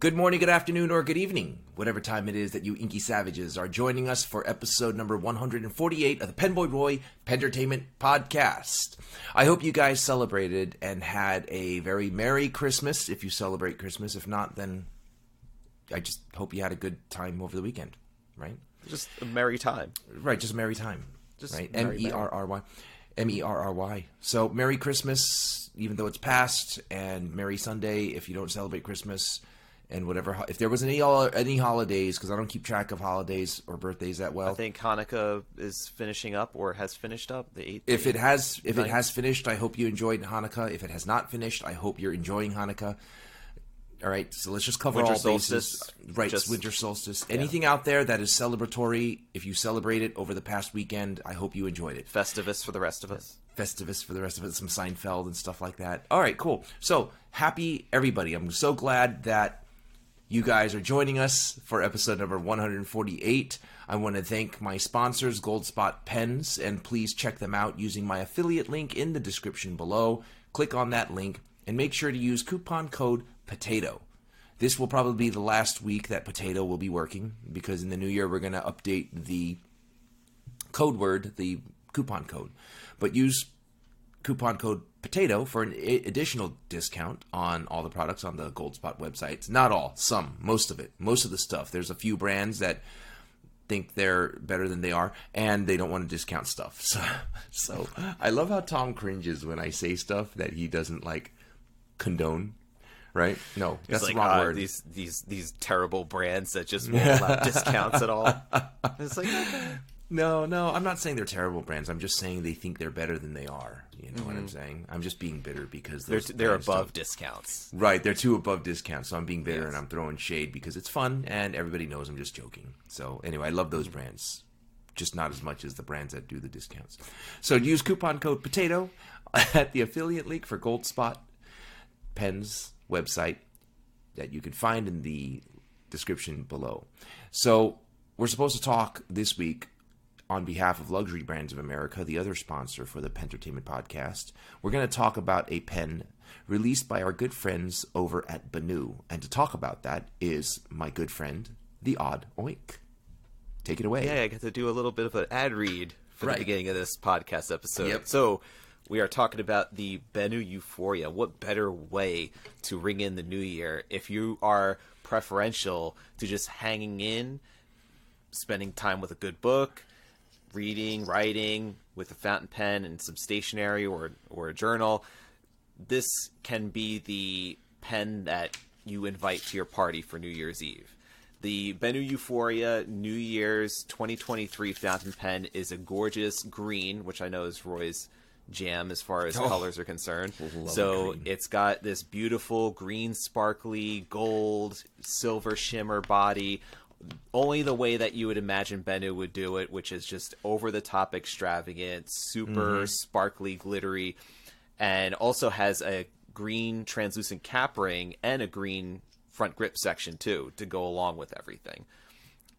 Good morning, good afternoon, or good evening, whatever time it is that you inky savages are joining us for episode number 148 of the Penboy Roy Pentertainment Podcast. I hope you guys celebrated and had a very Merry Christmas if you celebrate Christmas. If not, then I just hope you had a good time over the weekend, right? Just a merry time. Right, just a merry time. Just right? M E R R Y. M E R R Y. So, Merry Christmas, even though it's past, and Merry Sunday if you don't celebrate Christmas, and whatever. If there was any any holidays, because I don't keep track of holidays or birthdays that well. I think Hanukkah is finishing up or has finished up the eighth. if it has if it has finished, I hope you enjoyed Hanukkah. If it has not finished, I hope you're enjoying Hanukkah. All right, so let's just cover Winter all bases. Right, just- winter solstice. Anything out there that is celebratory, if you celebrate it over the past weekend, I hope you enjoyed it. Festivus for the rest of us. Festivus for the rest of us, some Seinfeld and stuff like that. All right, cool. So happy everybody. I'm so glad that you guys are joining us for episode number 148. I want to thank my sponsors, Goldspot Pens, and please check them out using my affiliate link in the description below. Click on that link and make sure to use coupon code POTATO. This will probably be the last week that Potato will be working because in the new year we're going to update the code word, the coupon code. But use coupon code potato for an additional discount on all the products on the Goldspot websites. Not all, some, most of it, most of the stuff. There's a few brands that think they're better than they are, and they don't want to discount stuff. So, so I love how Tom cringes when I say stuff that he doesn't like condone. Right? No, that's like the wrong ah, word. these these these terrible brands that just won't allow discounts at all. It's like No, no, I'm not saying they're terrible brands. I'm just saying they think they're better than they are. You know what I'm mm-hmm. saying? I'm just being bitter because they're those they're above discounts. Right, they're too above discounts. so I'm being bitter Yes. and I'm throwing shade because it's fun and everybody knows I'm just joking. So anyway, I love those mm-hmm. brands, just not as much as the brands that do the discounts. So use coupon code potato at the affiliate link for Goldspot Pens website that you can find in the description below. So we're supposed to talk this week on behalf of Luxury Brands of America, the other sponsor for the Pentertainment podcast. We're going to talk about a pen released by our good friends over at Benu. And to talk about that is my good friend, the Odd Oink. Take it away. Yeah, I get to do a little bit of an ad read for Right. the beginning of this podcast episode. Yep. So we are talking about the Benu Euphoria. What better way to ring in the new year if you are preferential to just hanging in, spending time with a good book, reading, writing with a fountain pen and some stationery or or a journal. This can be the pen that you invite to your party for New Year's Eve. The Benu Euphoria New Year's 2023 fountain pen is a gorgeous green, which I know is Roy's jam as far as Oh. colors are concerned. So it's got this beautiful green, sparkly, gold, silver shimmer body. Only the way that you would imagine Benu would do it, which is just over the top extravagant, super sparkly, glittery, and also has a green translucent cap ring and a green front grip section too to go along with everything.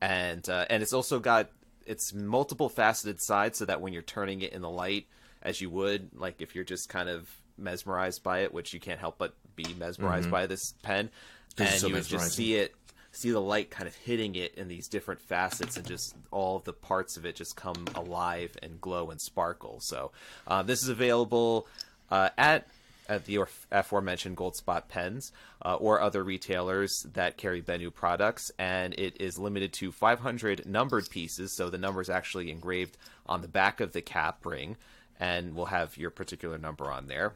And uh, and it's also got it's multiple faceted sides so that when you're turning it in the light as you would like if you're just kind of mesmerized by it, which you can't help but be mesmerized by this pen, and so you would just see it see the light kind of hitting it in these different facets and just all the parts of it just come alive and glow and sparkle so uh, this is available uh, at at the aforementioned gold spot pens uh, or other retailers that carry Benu products and it is limited to 500 numbered pieces so the number is actually engraved on the back of the cap ring and will have your particular number on there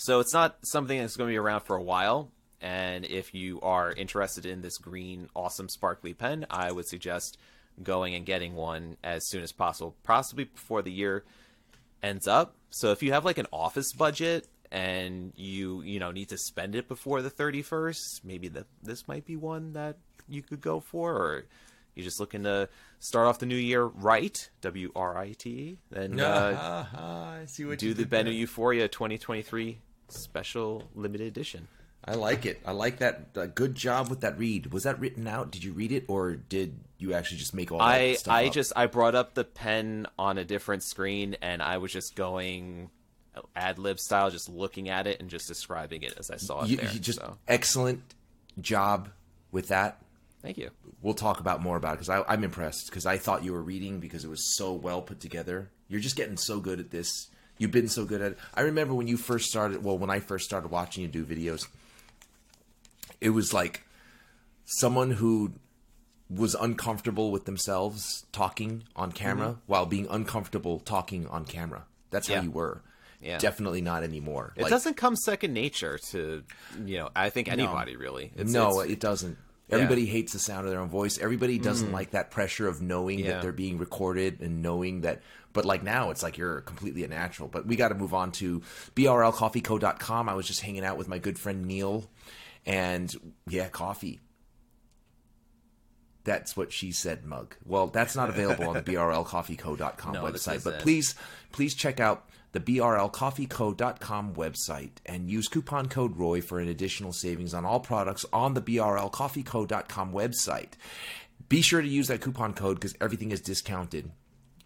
so it's not something that's going to be around for a while. And if you are interested in this green, awesome, sparkly pen, I would suggest going and getting one as soon as possible, possibly before the year ends up. So if you have like an office budget and you you know need to spend it before the 31st, maybe the, this might be one that you could go for, or you're just looking to start off the new year right, W R I T E, then uh, I see what do the did there. Benu Euphoria 2023 special limited edition. I like it. I like that. Uh, good job with that read. Was that written out? Did you read it, or did you actually just make all that I I up? just I brought up the pen on a different screen and I was just going ad lib style, just looking at it and just describing it as I saw it you, there. you just so. excellent job with that. Thank you. We'll talk about more about it because I'm impressed because I thought you were reading because it was so well put together. You're just getting so good at this. You've been so good at it. I remember when you first started. Well, when I first started watching you do videos, it was like someone who was uncomfortable with themselves talking on camera while being uncomfortable talking on camera. That's how Yeah. you were. Yeah. Definitely not anymore. It doesn't come second nature to you know. I think anybody really. It's, no, it's- it doesn't. Everybody hates the sound of their own voice. Everybody doesn't like that pressure of knowing that Mm. They're being recorded and knowing that. But like now, it's like you're completely a natural. But we got to move on to brlcoffeeco.com. I was just hanging out with my good friend Neil, and yeah, coffee. That's what she said, mug. Well, that's not available on the brlcoffeeco.com No, website, but please, please check out the brlcoffeeco.com website and use coupon code ROY for an additional savings on all products on the brlcoffeeco.com website. Be sure to use that coupon code because everything is discounted.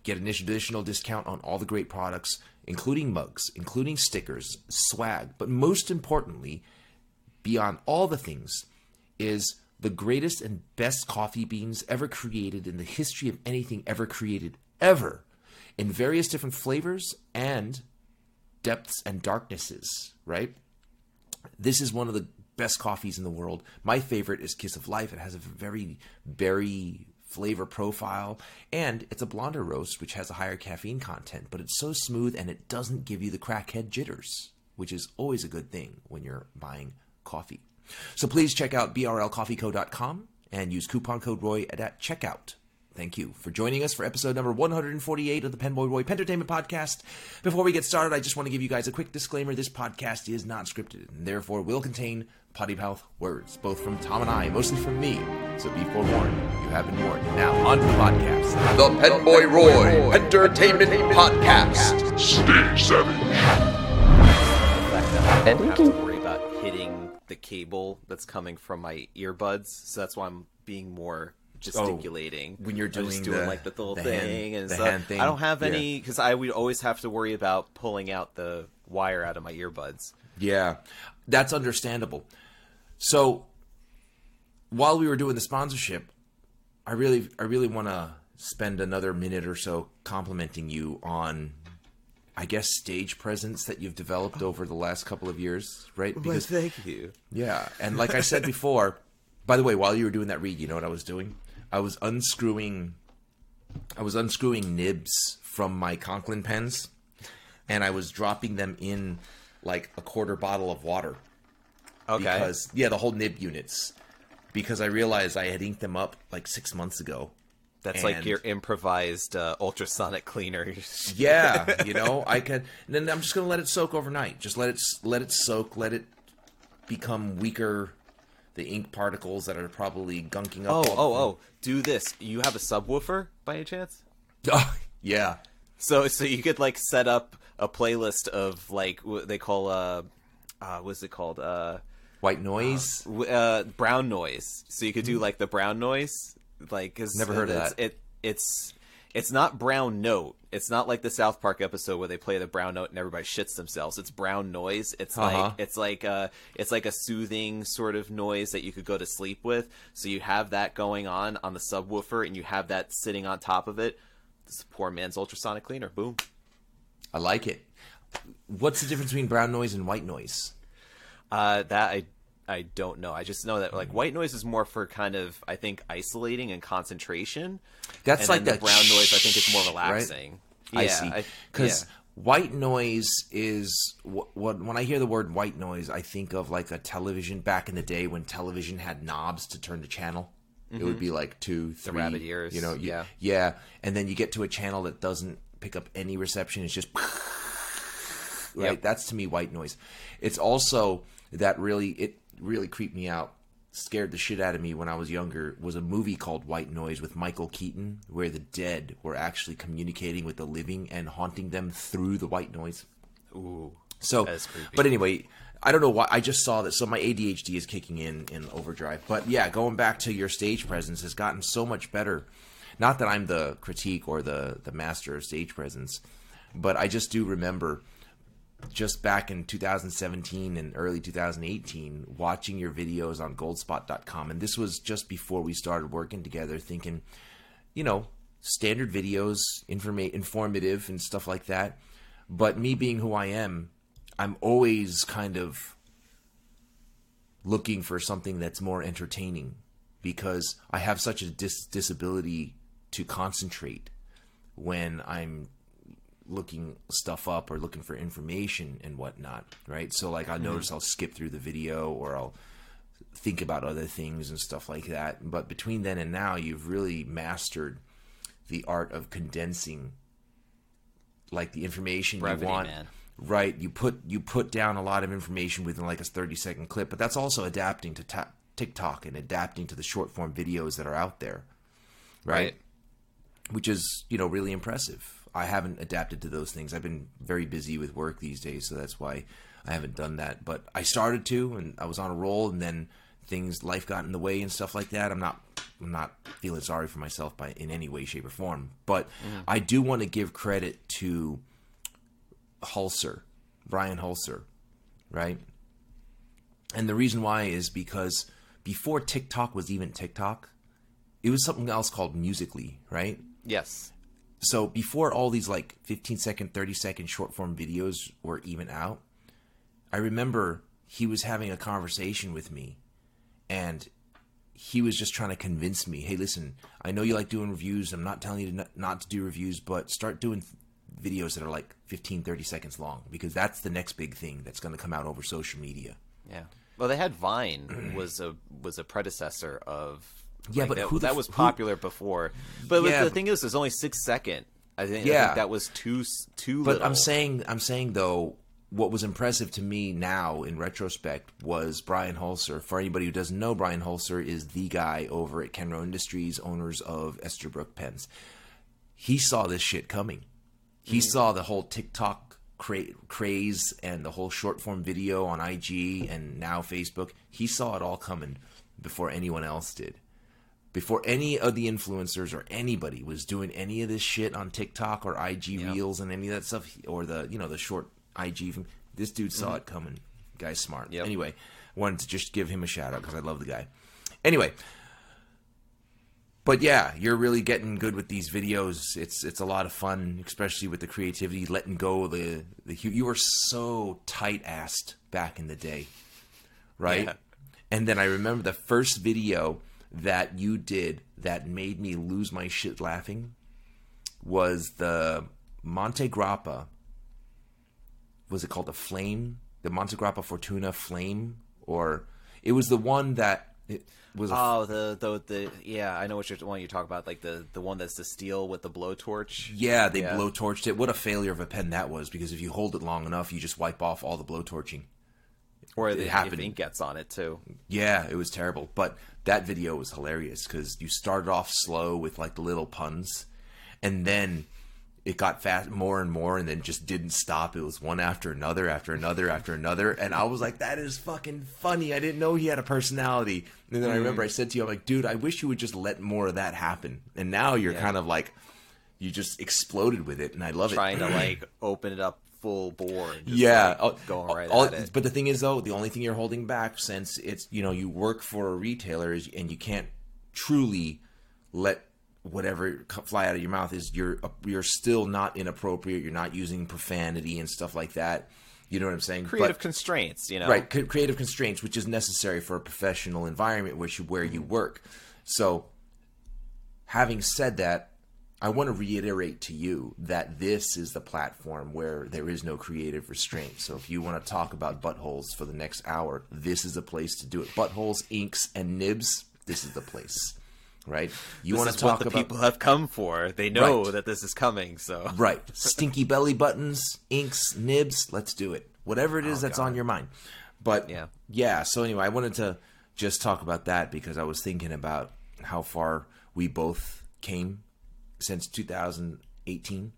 Get an additional discount on all the great products, including mugs, including stickers, swag, but most importantly, beyond all the things, is the greatest and best coffee beans ever created in the history of anything ever created, ever, in various different flavors and depths and darknesses, right? This is one of the best coffees in the world. My favorite is Kiss of Life. It has a very berry flavor profile, and it's a blonder roast, which has a higher caffeine content, but it's so smooth and it doesn't give you the crackhead jitters, which is always a good thing when you're buying coffee. So please check out brlcoffeeco.com and use coupon code ROY at checkout. Thank you for joining us for episode number 148 of the Penboy Roy Pentertainment Podcast. Before we get started, I just want to give you guys a quick disclaimer. This podcast is not scripted and therefore will contain potty mouth words, both from Tom and I, mostly from me. So be forewarned, you have been warned. Now, on to the podcast. The Penboy Roy Pentertainment Podcast. Stage 7 the cable that's coming from my earbuds, so that's why I'm being more oh. gesticulating when you're doing doing the- like the little the thing hand- and the stuff. hand thing, I don't have any because I would always have to worry about pulling out the wire out of my earbuds. Yeah, that's understandable. So, while we were doing the sponsorship, I really, I really want to spend another minute or so complimenting you on, I guess, stage presence that you've developed over the last couple of years, right? Because thank you. yeah, and like I said before, by the way, while you were doing that read, you know what I was doing? I was unscrewing, I was unscrewing nibs from my Conklin pens, and I was dropping them in like a quarter bottle of water Okay. because yeah, the whole nib units. Because I realized I had inked them up like six months ago. That's like your improvised uh, ultrasonic cleaner. Yeah, you know, I can. And then I'm just gonna let it soak overnight. Just let it let it soak. Let it become weaker. The ink particles that are probably gunking up. oh, oh, oh! Do this. You have a subwoofer by any chance? oh. yeah. So, so you could like set up a playlist of like what they call uh, uh what's it called uh, White noise. w- uh brown noise. So you could do like the brown noise, like cause. Never heard of that. It it's it's not brown note. It's not like the South Park episode where they play the brown note and everybody shits themselves. It's brown noise. It's Uh-huh. like it's like a it's like a soothing sort of noise that you could go to sleep with. So you have that going on on the subwoofer and you have that sitting on top of it. This poor man's ultrasonic cleaner. Boom. I like it. What's the difference between brown noise and white noise? Uh, that I I don't know. I just know that like white noise is more for kind of I think isolating and concentration. That's and like that the brown noise. I think is more right? relaxing. I see. Because yeah. white noise is what, what when I hear the word white noise, I think of like a television back in the day when television had knobs to turn the channel. It would be like two, three, Mm-hmm. rabbit ears, You know, you- yeah. yeah. And then you get to a channel that doesn't pick up any reception. It's just right. Yep. That's to me white noise. It's also that really it really creeped me out. Scared the shit out of me when I was younger. Was a movie called White Noise with Michael Keaton, where the dead were actually communicating with the living and haunting them through the white noise. Ooh. So, That is creepy. but anyway, I don't know why. I just saw that. So my ADHD is kicking in in overdrive. But yeah, going back to your stage presence has gotten so much better. Not that I'm the critique or the the master of stage presence, but I just do remember just back in 2017 and early 2018 watching your videos on goldspot.com and this was just before we started working together thinking you know standard videos informa- informative and stuff like that. But me being who I am I'm always kind of looking for something that's more entertaining because I have such a dis- disability to concentrate when I'm looking stuff up or looking for information and whatnot, right? So like I mm-hmm. notice I'll skip through the video or I'll think about other things and stuff like that. But between then and now, you've really mastered the art of condensing like the information Brevity, you want. man. Right, you put you put down a lot of information within like a thirty second clip, but that's also adapting to ta- TikTok and adapting to the short form videos that are out there, right? Right. Which is you know really impressive. I haven't adapted to those things. I've been very busy with work these days, so that's why I haven't done that. But I started to, and I was on a roll, and then things life got in the way and stuff like that. I'm not I'm not feeling sorry for myself by in any way, shape, or form. But mm-hmm. I do want to give credit to Hulser, Brian Hulser, right? And the reason why is because before TikTok was even TikTok, it was something else called Musically, right? Yes. So before all these like 15 second, 30 second short form videos were even out, I remember he was having a conversation with me and he was just trying to convince me, hey, listen, I know you like doing reviews. I'm not telling you to not, not to do reviews, but start doing videos that are like 15, 30 seconds long because that's the next big thing that's going to come out over social media. Yeah. Well, they had Vine was a was a predecessor of Yeah, like, but that, who that f- was who- popular before. But Yeah, the but- thing is, it's only six second. I think, I Yeah. think that was too too. But little. I'm saying, I'm saying though, what was impressive to me now in retrospect was Brian Holzer. For anybody who doesn't know, Brian Holzer is the guy over at Kenro Industries, owners of Esterbrook Pens. He saw this shit coming. He mm-hmm. saw the whole TikTok cra- craze and the whole short form video on IG and now Facebook. He saw it all coming before anyone else did before any of the influencers or anybody was doing any of this shit on TikTok or IG Reels and any of that stuff or the you know the short IG this dude saw mm-hmm. it coming. Guy's smart. Yep. Anyway, wanted to just give him a shout out because I love the guy. Anyway, but yeah, you're really getting good with these videos. It's it's a lot of fun, especially with the creativity, letting go of the the. You were so tight assed back in the day, right? Yeah. And then I remember the first video that you did that made me lose my shit laughing was the Montegrappa. Was it called the Flame? The Montegrappa Fortuna Flame, or it was the one that it was. A, Oh, the, the the yeah, I know what you're one you're talking about, like the the one that's the steel with the blowtorch. Yeah, they Yeah. blowtorched it. What a failure of a pen that was! Because if you hold it long enough, you just wipe off all the blowtorching. Or the, if happened. ink gets on it too. Yeah, it was terrible. But that video was hilarious because you started off slow with like the little puns, and then it got fast more and more, and then just didn't stop. It was one after another, after another, after another, and I was like, "That is fucking funny." I didn't know he had a personality. And then I remember mm. I said to you, "I'm like, dude, I wish you would just let more of that happen." And now you're Yeah. kind of like, you just exploded with it, and I love it. Trying to like open it up full bore. and Just, yeah, like, going right all- at it. But the thing is, though, the only thing you're holding back, since it's you know you work for a retailer, is, and you can't truly let whatever fly out of your mouth is you're you're still not inappropriate. You're not using profanity and stuff like that. You know what I'm saying? Creative But- constraints, you know. right c- creative constraints which is necessary for a professional environment which where you mm-hmm. work so having said that i want to reiterate to you that this is the platform where there is no creative restraint so if you want to talk about buttholes for the next hour this is the place to do it buttholes inks and nibs this is the place right you This want to talk what the about people have come for. They know Right. that this is coming, so Right. Stinky belly buttons, inks, nibs, let's do it. Whatever it is Oh, that's on your mind. But Yeah. yeah, so anyway, I wanted to just talk about that because I was thinking about how far we both came since 2018.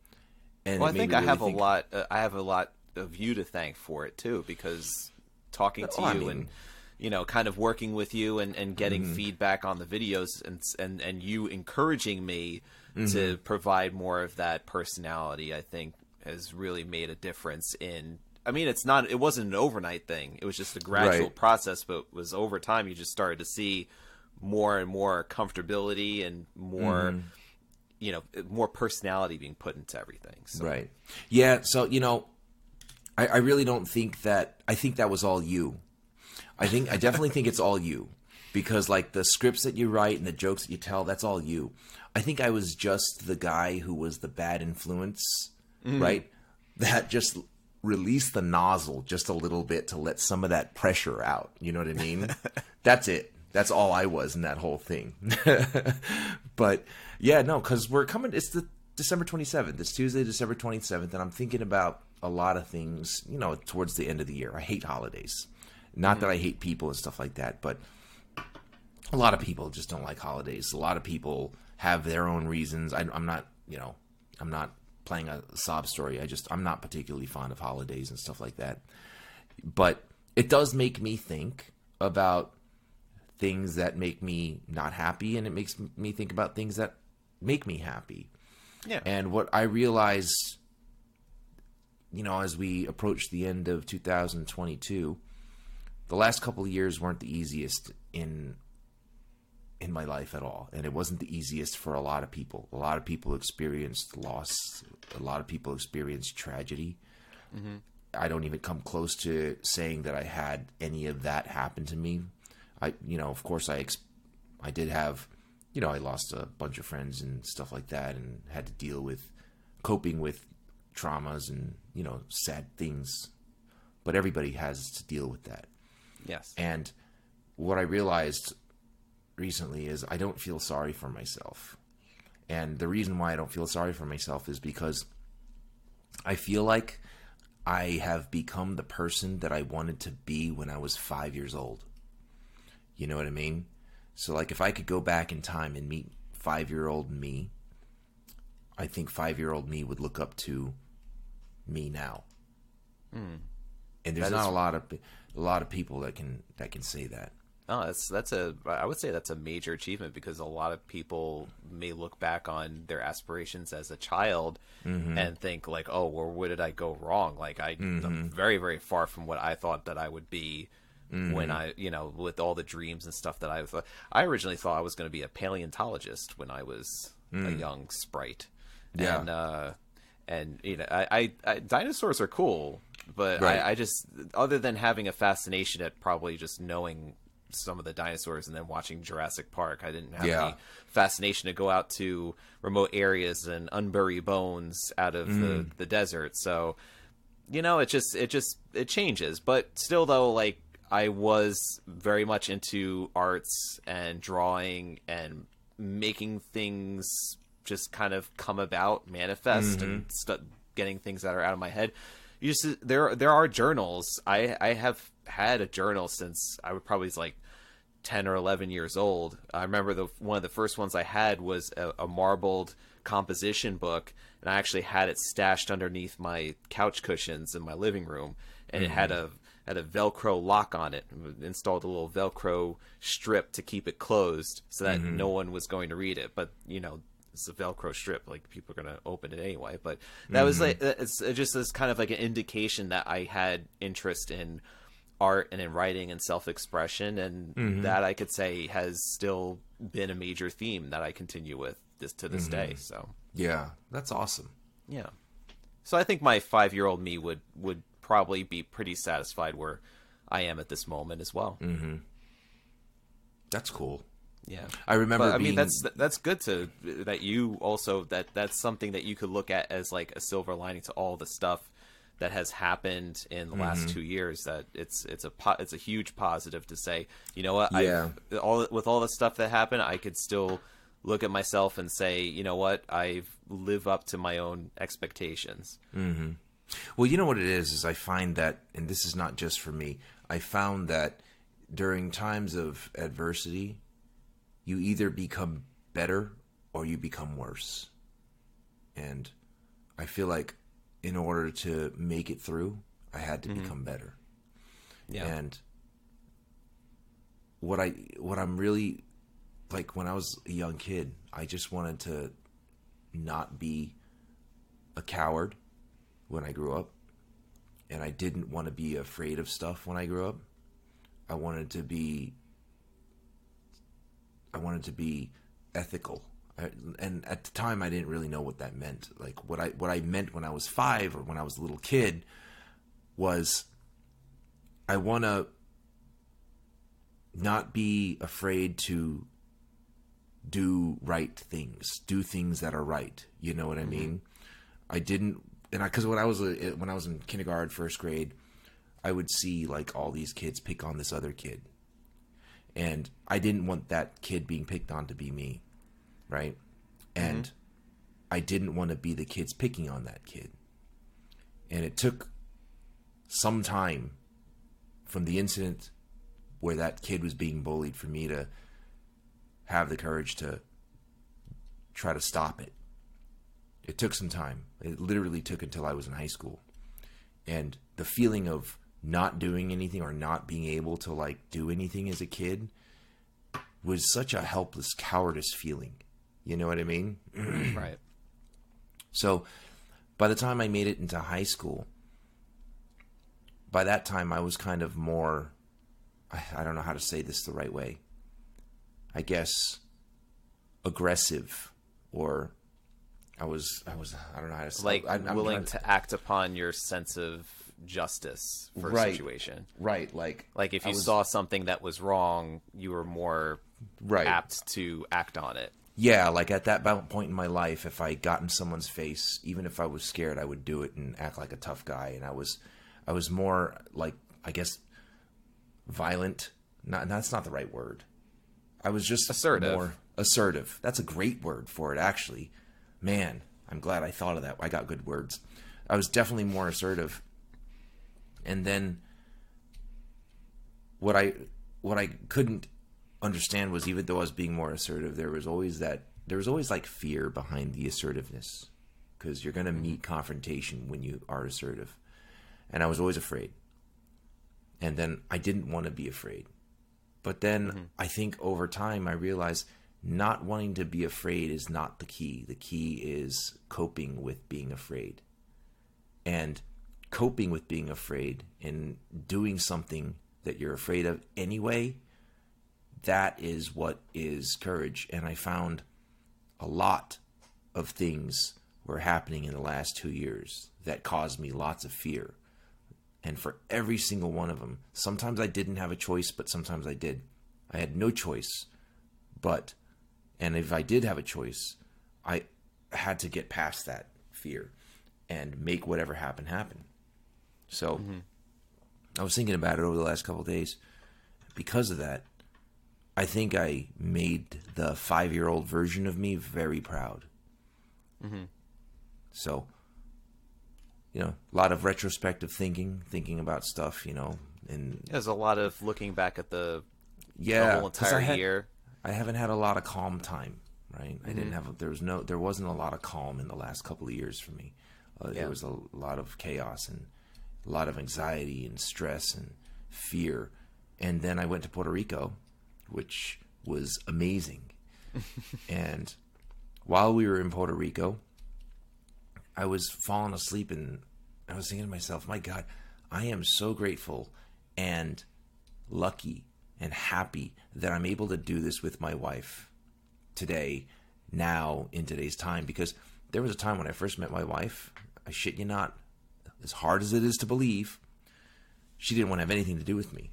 And Well, I think me I have think- a lot. Uh, I have a lot of you to thank for it too, because talking to Oh, I you mean- and you know, kind of working with you and, and getting Mm-hmm. feedback on the videos and and and you encouraging me Mm-hmm. to provide more of that personality. I think has really made a difference in I mean, it's not. It wasn't an overnight thing. It was just a gradual Right. process, but it was over time. You just started to see more and more comfortability and more, Mm-hmm. You know, more personality being put into everything. So, Right. Yeah. So you know, I, I really don't think that. I think that was all you. I think I definitely think it's all you, because like the scripts that you write and the jokes that you tell, that's all you. I think I was just the guy who was the bad influence, mm-hmm. right? That just released the nozzle just a little bit to let some of that pressure out. You know what I mean? that's it. That's all I was in that whole thing. but yeah, no, because we're coming. It's the December twenty seventh. It's Tuesday, December twenty seventh, and I'm thinking about a lot of things. You know, towards the end of the year. I hate holidays. Not that I hate people and stuff like that, but a lot of people just don't like holidays. A lot of people have their own reasons. I, I'm not, you know, I'm not playing a sob story. I just I'm not particularly fond of holidays and stuff like that. But it does make me think about things that make me not happy, and it makes me think about things that make me happy. Yeah. And what I realized, you know, as we approach the end of 2022, the last couple of years weren't the easiest in in my life at all, and it wasn't the easiest for a lot of people. A lot of people experienced loss. A lot of people experienced tragedy. Mm-hmm. I don't even come close to saying that I had any of that happen to me. I, you know, of course, I, ex- I did have, you know, I lost a bunch of friends and stuff like that, and had to deal with coping with traumas and you know sad things. But everybody has to deal with that. Yes. And what I realized recently is I don't feel sorry for myself. And the reason why I don't feel sorry for myself is because I feel like I have become the person that I wanted to be when I was five years old. You know what I mean? So, like, if I could go back in time and meet five year old me, I think five year old me would look up to me now. And there's That not is- a lot of a lot of people that can that can say that. Oh, that's that's a I would say that's a major achievement because a lot of people may look back on their aspirations as a child Mm-hmm. and think like, oh, well, where did I go wrong? Like I, I'm very very far from what I thought that I would be Mm-hmm. when I, you know, with all the dreams and stuff that I thought. I originally thought I was going to be a paleontologist when I was a young sprite. Mm. Yeah. And uh, and you know, I, I, I dinosaurs are cool, but Right. I, I just other than having a fascination at probably just knowing some of the dinosaurs and then watching Jurassic Park, I didn't have Yeah. any fascination to go out to remote areas and unbury bones out of the, the desert. So, you know, it just it just it changes. But still though, like I was very much into arts and drawing and making things just kind of come about, manifest, and mm-hmm. st- getting things that are out of my head. You just there there are journals. I I have had a journal since I would probably was like 10 or 11 years old. I remember the one of the first ones I had was a, a marbled composition book, and I actually had it stashed underneath my couch cushions in my living room, and it had mm. a had a Velcro lock on it. Installed a little Velcro strip to keep it closed, so that mm-hmm. no one was going to read it. But you know. It's a Velcro strip, like people are gonna open it anyway. But that was like mm-hmm. it's just this kind of like an indication that I had interest in art and in writing and self-expression and mm-hmm. that i could say has still been a major theme that i continue with this to this day so Yeah, that's awesome. yeah so i think my five-year-old me would would probably be pretty satisfied where i am at this moment as well. That's cool. yeah. I remember but, i mean that's that's good to that you also that that's something that you could look at as like a silver lining to all the stuff that has happened in the Mm-hmm. last two years that it's it's a po- it's a huge positive to say you know what? Yeah. I've, all with all the stuff that happened I could still look at myself and say you know what? I've live up to my own expectations Well, you know what it is is I find that, and this is not just for me. I found that during times of adversity, you either become better or you become worse. And I feel like in order to make it through, I had to mm-hmm. become better. yeah And what I what I'm really like when I was a young kid, I just wanted to not be a coward when I grew up. and I didn't want to be afraid of stuff when I grew up. I wanted to be I wanted to be ethical. I, and at the time I didn't really know what that meant. Like what I what I meant when I was 5 or when I was a little kid was I want to not be afraid to do right things, do things that are right. You know what I mm-hmm. mean? I didn't, and I because when I was uh, a, when I was in kindergarten, first grade, I would see like all these kids pick on this other kid, and I didn't want that kid being picked on to be me, right? Mm-hmm. And I didn't want to be the kids picking on that kid, and it took some time from the incident where that kid was being bullied for me to have the courage to try to stop it. It took some time. It literally took until I was in high school. And the feeling of not doing anything or not being able to like do anything as a kid was such a helpless cowardice feeling. You know what I mean? right. So by the time I made it into high school, by that time I was kind of more I, I don't know how to say this the right way. I guess aggressive or I was I was I don't know how to say Like I'm, I'm willing trying to act upon your sense of justice for Right. a situation. right like Like if you was- saw something that was wrong, you were more right apt to act on it. yeah like at that point in my life if I got in someone's face even if I was scared I would do it and act like a tough guy and I was I was more like I guess violent not that's not the right word I was just Assertive. more assertive that's a great word for it actually man I'm glad I thought of that. I got good words. I was definitely more assertive. And then what I what I couldn't understand was even though I was being more assertive, there was always that there was always like fear behind the assertiveness. Because you're going to meet confrontation when you are assertive, and I was always afraid. And then I didn't want to be afraid, but then mm-hmm. I think over time I realized not wanting to be afraid is not the key. The key is coping with being afraid, and coping with being afraid and doing something that you're afraid of anyway that is what is courage. And I found a lot of things were happening in the last two years that caused me lots of fear. And for every single one of them, sometimes I didn't have a choice, but sometimes I did. I had no choice. But, and if I did have a choice, I had to get past that fear and make whatever happen happen. So mm-hmm. I was thinking about it over the last couple of days. Because of that, I think I made the five year old version of me very proud. Mm-hmm. So, you know, a lot of retrospective thinking, thinking about stuff, you know, and There's a lot of looking back at the, yeah, the whole entire had- year. I haven't had a lot of calm time, right? I didn't have. There was no. There wasn't a lot of calm in the last couple of years for me. Uh, Yeah. There was a lot of chaos and a lot of anxiety and stress and fear. And then I went to Puerto Rico, which was amazing. and while we were in Puerto Rico, I was falling asleep and I was thinking to myself, my God, I am so grateful and lucky and happy that I'm able to do this with my wife today, now, in today's time. Because there was a time when I first met my wife, I shit you not, as hard as it is to believe, she didn't want to have anything to do with me.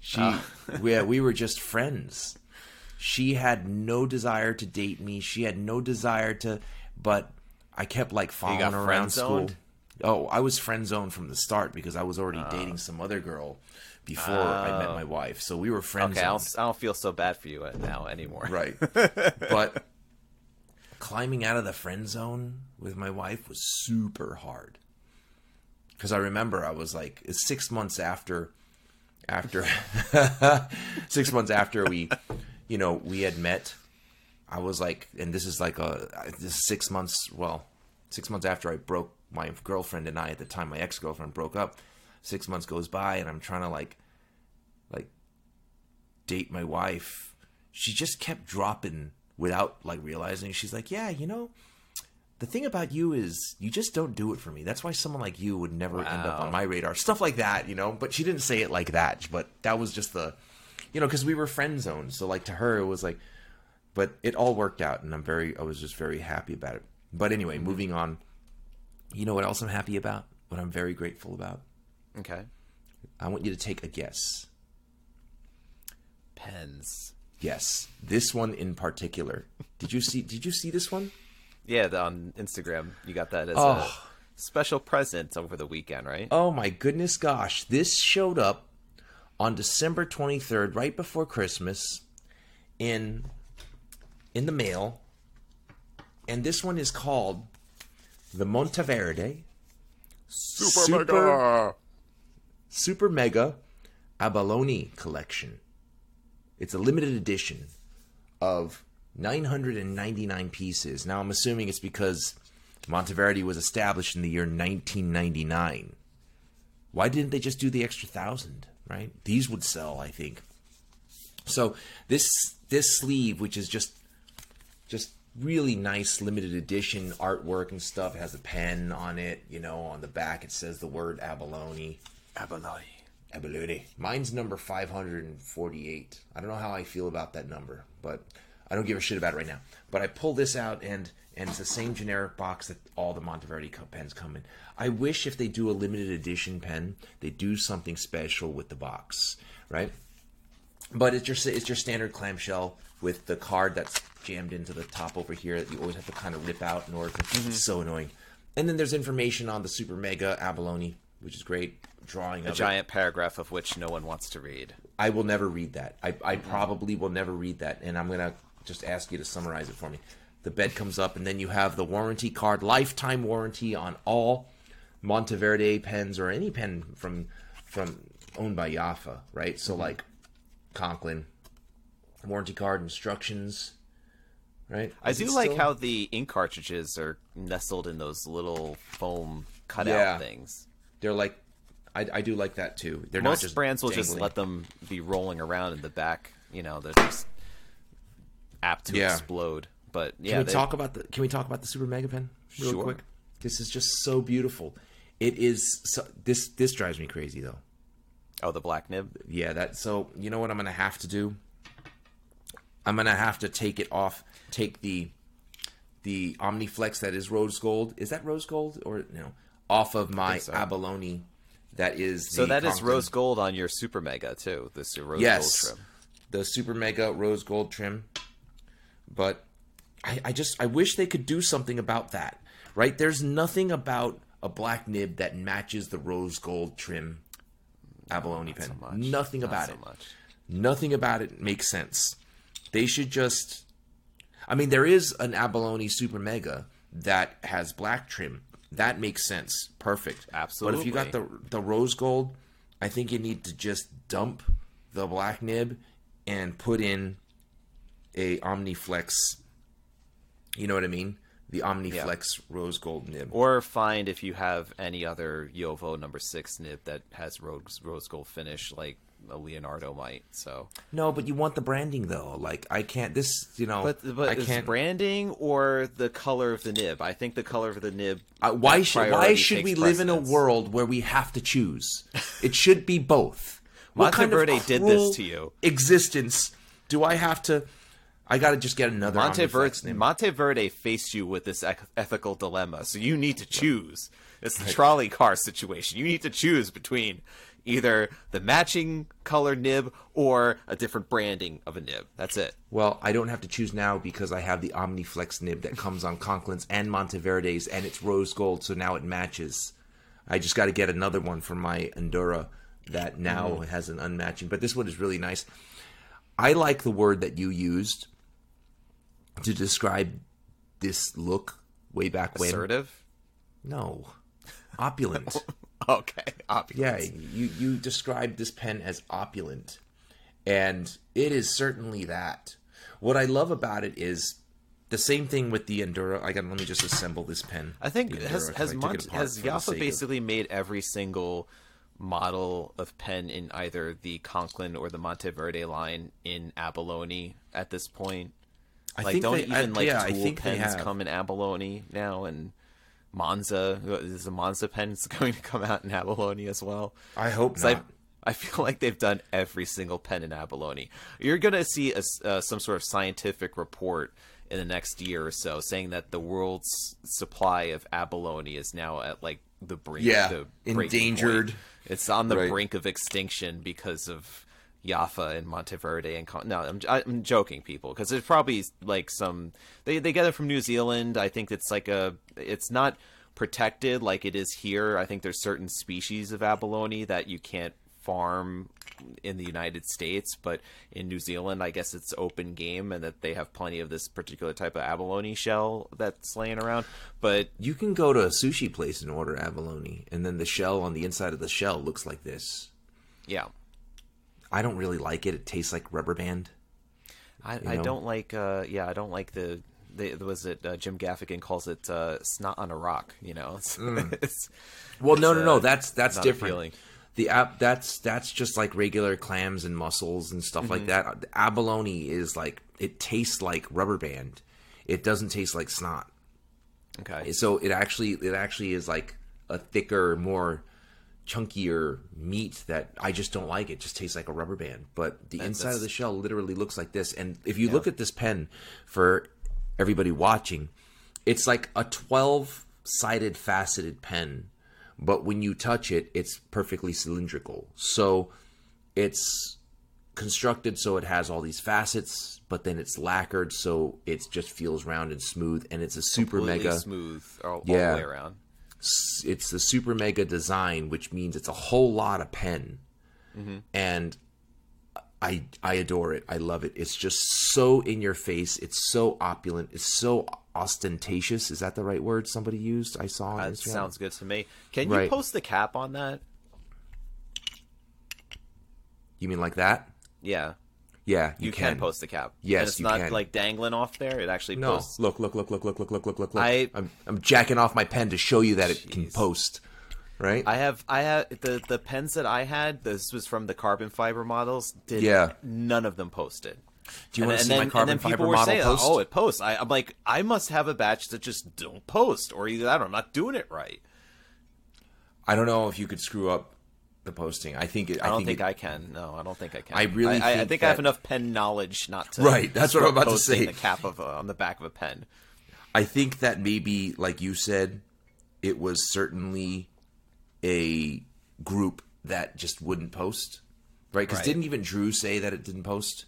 She, we, we were just friends. She had no desire to date me. She had no desire to, but I kept like following her around school. Oh, I was friend zoned from the start because I was already dating some other girl before I met oh. my wife. So we were friends. Okay, I don't, I don't feel so bad for you now anymore. Right. but climbing out of the friend zone with my wife was super hard. Cuz I remember I was like 6 months after after 6 months after we you know, we had met. I was like and this is like a this 6 months, well, 6 months after I broke my girlfriend and I at the time my ex-girlfriend broke up. 6 months goes by and I'm trying to like like date my wife, she just kept dropping without like realizing. She's like, "Yeah, you know, the thing about you is you just don't do it for me. That's why someone like you would never end up on my radar. Stuff like that, you know. But she didn't say it like that. But that was just the, you know, because we were friend zoned. So like to her, it was like, but it all worked out, and I'm very, I was just very happy about it. But anyway, mm-hmm. moving on. You know what else I'm happy about? What I'm very grateful about? Okay. I want you to take a guess. Pens. Yes, this one in particular. Did you see? Did you see this one? Yeah, the, on Instagram, you got that as a Oh. special present over the weekend, right? Oh my goodness gosh. This showed up on December 23rd, right before Christmas, in in the mail. And this one is called the Monteverde Super, Mega. Super Mega Abalone Collection. It's a limited edition of 999 pieces. Now I'm assuming it's because Monteverde was established in the year 1999. Why didn't they just do the extra thousand? Right? These would sell, I think. So this this sleeve, which is just just really nice limited edition artwork and stuff, it has a pen on it. You know, on the back it says the word abalone. Abalone. Abalone. Mine's number 548. I don't know how I feel about that number, but I don't give a shit about it right now. But I pull this out and and it's the same generic box that all the Monteverde pens come in. I wish if they do a limited edition pen, they do something special with the box, right? But it's your it's your standard clamshell with the card that's jammed into the top over here that you always have to kind of rip out in order to. It's mm-hmm. so annoying. And then there's information on the Super Mega Abalone, which is great. Drawing A of it. giant paragraph of which no one wants to read. I will never read that. I, I probably will never read that, and I'm gonna just ask you to summarize it for me. The bed comes up, and then you have the warranty card, lifetime warranty on all Monteverde pens or any pen from from owned by Yafa, right? So like Conklin, warranty card, instructions, right? I Is do like still- how the ink cartridges are nestled in those little foam cutout Yeah. things. they're like. I, I do like that too. They're Most not just brands will just let them be rolling around in the back. You know, they're just apt to Yeah. explode. But yeah, Can we they- talk about the Can we talk about the Super Mega Pen real Sure. quick? This is just so beautiful. It is. So, this this drives me crazy though. oh the black nib. Yeah, that. So you know what I'm gonna have to do? I'm gonna have to take it off. Take the the Omniflex that is rose gold. Is that rose gold or no? Off of my so. abalone. That is. So that is rose gold on your super mega too. This rose yes, gold trim. the super mega rose gold trim. But I, I just I wish they could do something about that. Right? There's nothing about a black nib that matches the rose gold trim abalone pen. so. Nothing Not about so it. much. Nothing about it makes sense. They should just. I mean, there is an abalone super mega that has black trim. That makes sense. Perfect. Absolutely. But if you got the the rose gold, I think you need to just dump the black nib and put in a Omniflex. You know what I mean? The Omniflex rose gold nib. Or find if you have any other JoWo number six nib that has rose rose gold finish like a Leonardo might. So, No, but you want the branding though. Like I can't. This you know. but but I can't. branding or the color of the nib? I think the color of the nib. Uh, why should why should we takes live in a world where we have to choose? It should be both. What kind of Monteverde did this to you. Existence. Do I have to? I got to just get another Monteverde, Omniflex nib. Monteverde faced you with this ethical dilemma, so you need to choose. It's the trolley car situation. You need to choose between either the matching color nib or a different branding of a nib. That's it. Well, I don't have to choose now because I have the Omniflex nib that comes on Conklin's and Monteverde's, and it's rose gold, so now it matches. I just got to get another one for my Endura that now Mm-hmm. has an unmatching. But this one is really nice. I like the word that you used to describe this look way back when. Assertive. No, opulent. Okay. Yeah, you you described this pen as opulent, and it is certainly that. What I love about it is the same thing with the Endura. I got let me just assemble this pen. I think The has has I Mont- has for the Yafa sake of- basically made every single model of pen in either the Conklin or the Monteverde line in abalone at this point. I like, think don't they- I- even like yeah, I tool think they pens come in abalone now? And Monza is the Monza pens going to come out in abalone as well? I hope I, not. I feel like they've done every single pen in abalone. You're going to see a uh, some sort of scientific report in the next year or so saying that the world's supply of abalone is now at like the brink. Yeah, the endangered. point. It's on the Right. brink of extinction because of Yafa and Monteverde and Con- no, I'm, I'm joking, people, because there's probably like some they they get it from New Zealand. I think it's like a it's not protected like it is here. I think there's certain species of abalone that you can't farm in the United States, but in New Zealand, I guess it's open game and that they have plenty of this particular type of abalone shell that's laying around. But You can go to a sushi place and order abalone, and then the shell on the inside of the shell looks like this. yeah, I don't really like it. It tastes like rubber band. I, I don't like. Uh, yeah, I don't like the. the was it uh, Jim Gaffigan calls it uh, snot on a rock? You know, it's, it's Well, no, no, no. uh, That's that's different. appealing. The ab that's that's just like regular clams and mussels and stuff Mm-hmm. like that. The abalone is like it tastes like rubber band. It doesn't taste like snot. okay. So it actually it actually is like a thicker, more chunkier meat that I just don't like. It just tastes like a rubber band. But the inside of the shell literally looks like this. And if you look at this pen for everybody watching, it's like a 12 sided faceted pen. But when you touch it, it's perfectly cylindrical. So it's constructed so it has all these facets, but then it's lacquered so it just feels round and smooth. And it's a super Completely mega smooth all, all Yeah. the way around. It's the super mega design, which means it's a whole lot of pen, mm-hmm. and I I adore it. I love it. It's just so in your face. It's so opulent. It's so ostentatious. Is that the right word somebody used? I saw on That sounds good to me. Can you Right. post the cap on that? You mean like that? Yeah, Yeah, you, you, can. post the cap. Yes, and it's not can. like dangling off there. It actually No, posts. look, look, look, look, look, look, look, look, look, look. I- I'm I'm jacking off my pen to show you that it can post. Right? I have I have the the pens that I had. This was from the carbon fiber models. Did Yeah. none of them posted. Do you And- want to and see then, my carbon fiber model saying, post? "Oh, it posts." I, I'm like, I must have a batch that just don't post, or either that, or I'm not doing it right. I don't know if you could screw up the posting. I think it, I don't think, it, I can. No, I don't think I can. I really I, I think think I have enough pen knowledge not to. Right, that's what I'm about to say. The cap of a, on the back of a pen. I think that maybe, like you said, it was certainly a group that just wouldn't post, right? Because Right. didn't even Drew say that it didn't post?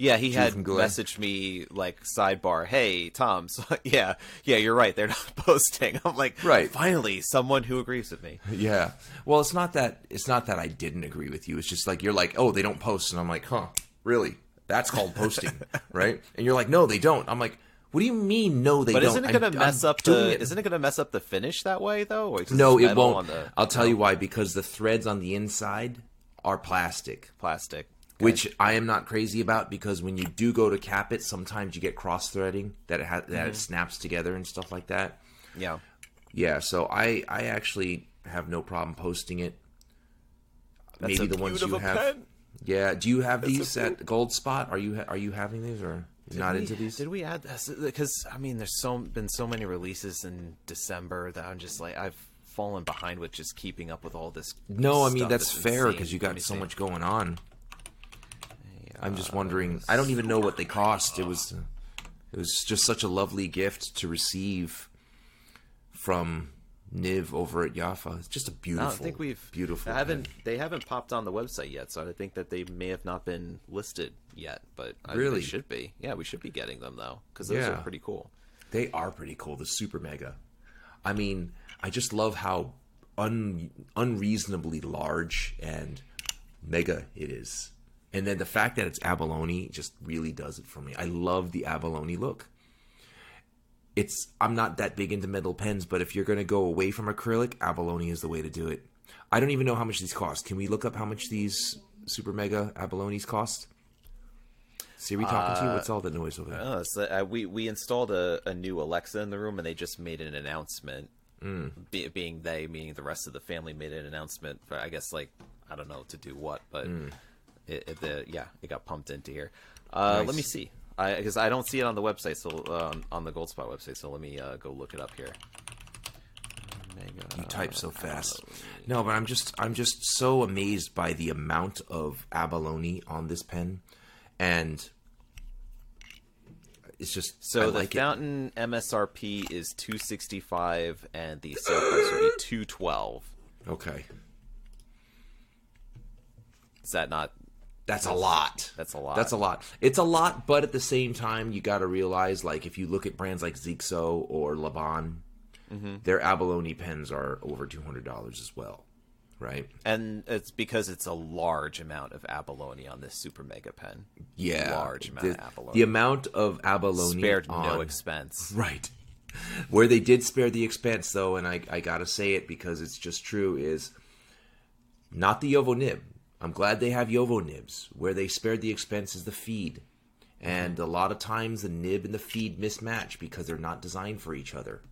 Yeah, he had messaged me like sidebar, "Hey Tom, so, yeah, yeah, you're right. They're not posting." I'm like, Right. Finally, someone who agrees with me. Yeah. Well, it's not that it's not that I didn't agree with you. It's just like you're like, oh, they don't post, and I'm like, huh, really? That's called posting, right? And you're like, no, they don't. I'm like, what do you mean? No, they But don't. But isn't it going to mess I'm up the? it. Isn't it going to mess up the finish that way though? No, it won't. The I'll tell you why. Because the threads on the inside are plastic. plastic. Which I am not crazy about because when you do go to cap it, sometimes you get cross threading that it ha- that Mm-hmm. it snaps together and stuff like that. Yeah. Yeah, so I I actually have no problem posting it. That's Maybe the ones you have. pen. Yeah, do you have these at Goldspot? Are you ha- are you having these or not we, into these? Did we add this? Because I mean, there's so been so many releases in December that I'm just like I've fallen behind with just keeping up with all this. no, I mean that's fair because you got so much going on. I'm just Uh, wondering. I don't even know what they cost. It was it was just such a lovely gift to receive from Niv over at Yafa. It's just a beautiful, don't think we've beautiful. I haven't they haven't popped on the website yet, so I think that they may have not been listed yet. But I, Really? they should be. Yeah, we should be getting them though because those Yeah. are pretty cool. They are pretty cool. The super mega. I mean, I just love how un, unreasonably large and mega it is. And then the fact that it's abalone just really does it for me. I love the abalone look. It's I'm not that big into metal pens, but if you're going to go away from acrylic, abalone is the way to do it. I don't even know how much these cost. Can we look up how much these super mega abalones cost? Siri talking to you? What's all the noise over there? Oh, so, uh, we we installed a, a new Alexa in the room, and they just made an announcement. Mm. Be, being they, meaning the rest of the family, made an announcement. For, I guess like I don't know to do what, but Mm. It, it the yeah it got pumped into here. Uh, Let me see. because I, don't see it on the website, so uh, on the Goldspot website. So let me uh, go look it up here. You type so fast. No, but I'm just I'm just so amazed by the amount of abalone on this pen, and it's just So I the like it. fountain MSRP is two sixty five, and the sale price would be two twelve. Okay, Is that not? That's a lot. That's a lot. That's a lot. It's a lot, but at the same time, you got to realize, like, if you look at brands like Zixo or Laban, Mm-hmm. their abalone pens are over two hundred dollars as well, right? And it's because it's a large amount of abalone on this super mega pen. Yeah, Large amount the, of abalone. The amount of abalone Spared on, no expense. Right. Where they did spare the expense, though, and I, I gotta say it because it's just true, is not the JoWo nib. I'm glad they have JoWo nibs. Where they spared the expense is the feed. And a lot of times the nib and the feed mismatch because they're not designed for each other.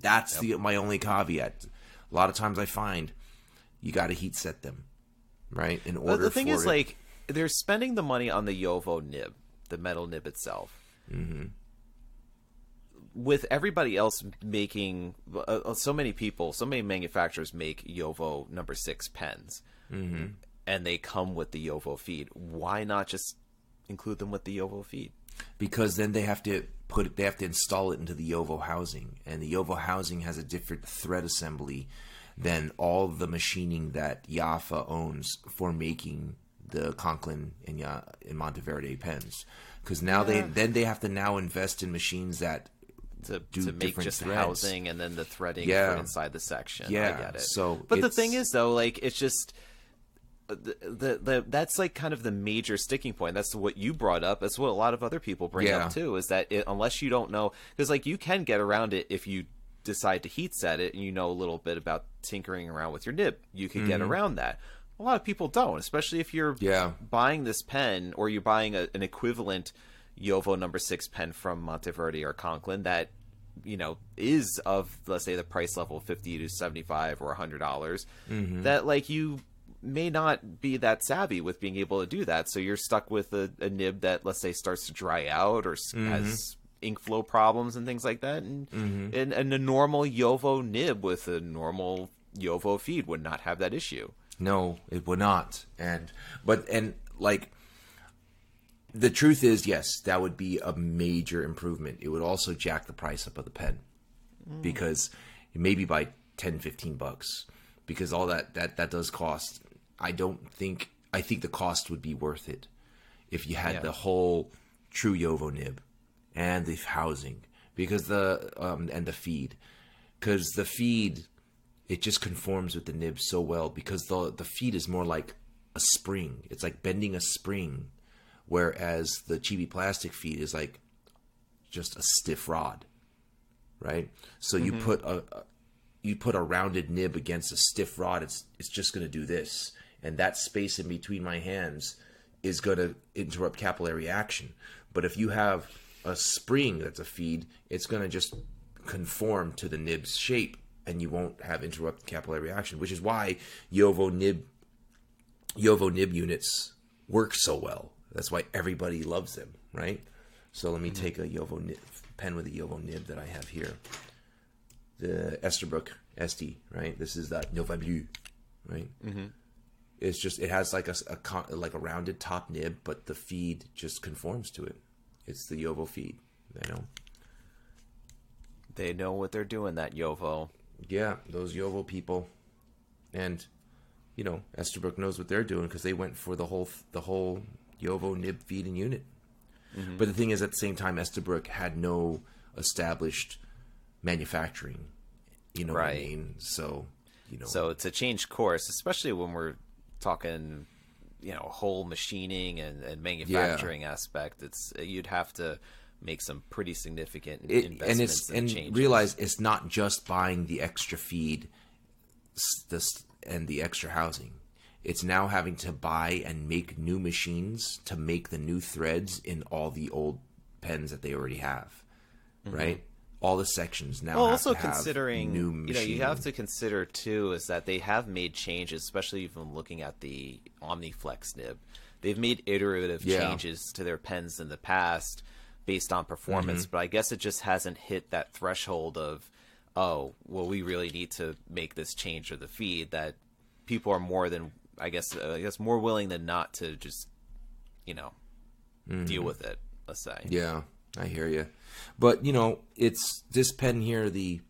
That's the my only caveat. A lot of times I find you got to heat set them, right? In order. But the thing is, it- like, they're spending the money on the JoWo nib, the metal nib itself. Mm-hmm. With everybody else making, uh, uh, so many people, so many manufacturers make JoWo number six pens, mm-hmm. And they come with the JoWo feed. Why not just include them with the JoWo feed? because then they have to put it, they have to install it into the JoWo housing, and the JoWo housing has a different thread assembly than all the machining that Yafa owns for making the Conklin and Ya and Monteverde pens. Because now they then they have to now invest in machines that to, do to make just the threads. housing and then the threading Yeah. inside the section. Yeah, I get it. so but the thing is, though, like it's just the, the the that's like kind of the major sticking point. That's what you brought up. That's what a lot of other people bring Yeah. up too. Is that it, unless you don't know, because like you can get around it if you decide to heat set it and you know a little bit about tinkering around with your nib, you can get around that. A lot of people don't, especially if you're Mm-hmm. Yeah. buying this pen or you're buying a, an equivalent JoWo number six pen from Monteverde or Conklin that you know is of let's say the price level 50 to 75 or 100 dollars Mm-hmm. that like you may not be that savvy with being able to do that so you're stuck with a, a nib that let's say starts to dry out or Mm-hmm. has ink flow problems and things like that and, and and a normal JoWo nib with a normal JoWo feed would not have that issue No, it would not. And but and like the truth is, yes, that would be a major improvement. It would also jack the price up of the pen because maybe by 10, 15 bucks because all that that that does cost. I don't think I think the cost would be worth it if you had Yeah. the whole true JoWo nib and the housing because the um and the feed because the feed it just conforms with the nib so well because the the feed is more like a spring. It's like bending a spring, whereas the chibi plastic feed is like just a stiff rod, right? So you put a, a you put a rounded nib against a stiff rod, it's it's just going to do this, and that space in between my hands is going to interrupt capillary action. But if you have a spring that's a feed, it's going to just conform to the nib's shape, and you won't have interrupted capillary action. Which is why JoWo nib JoWo nib units work so well. That's why everybody loves them, right? So let me take a JoWo nib, pen with a JoWo nib that I have here. The Esterbrook Estie, right? This is that Nouveau Bleu, right? Mm-hmm. It's just it has like a, a con- like a rounded top nib, but the feed just conforms to it. It's the JoWo feed, you know. they know what they're doing that JoWo Yeah, those JoWo people, and you know Esterbrook knows what they're doing because they went for the whole the whole JoWo nib feeding unit. Mm-hmm. But the thing is, at the same time, Esterbrook had no established manufacturing. You know what I Right. mean? So you know, So to change course, especially when we're talking, you know, whole machining and, and manufacturing aspect, it's you'd have to make some pretty significant it, investments and it's and, and realize it's not just buying the extra feed, this and the extra housing. It's now having to buy and make new machines to make the new threads in all the old pens that they already have, mm-hmm. right? All the sections now. Mm-hmm. Well, also considering, new you know, you have to consider too is that they have made changes, especially even looking at the OmniFlex nib. they've made iterative Yeah. changes to their pens in the past based on performance, Mm-hmm. but I guess it just hasn't hit that threshold of oh, well, we really need to make this change to the feed that people are more than I guess uh, I guess more willing than not to just you know deal with it. Let's say. Mm-hmm. Yeah, I hear you. But you know, it's this pen here, the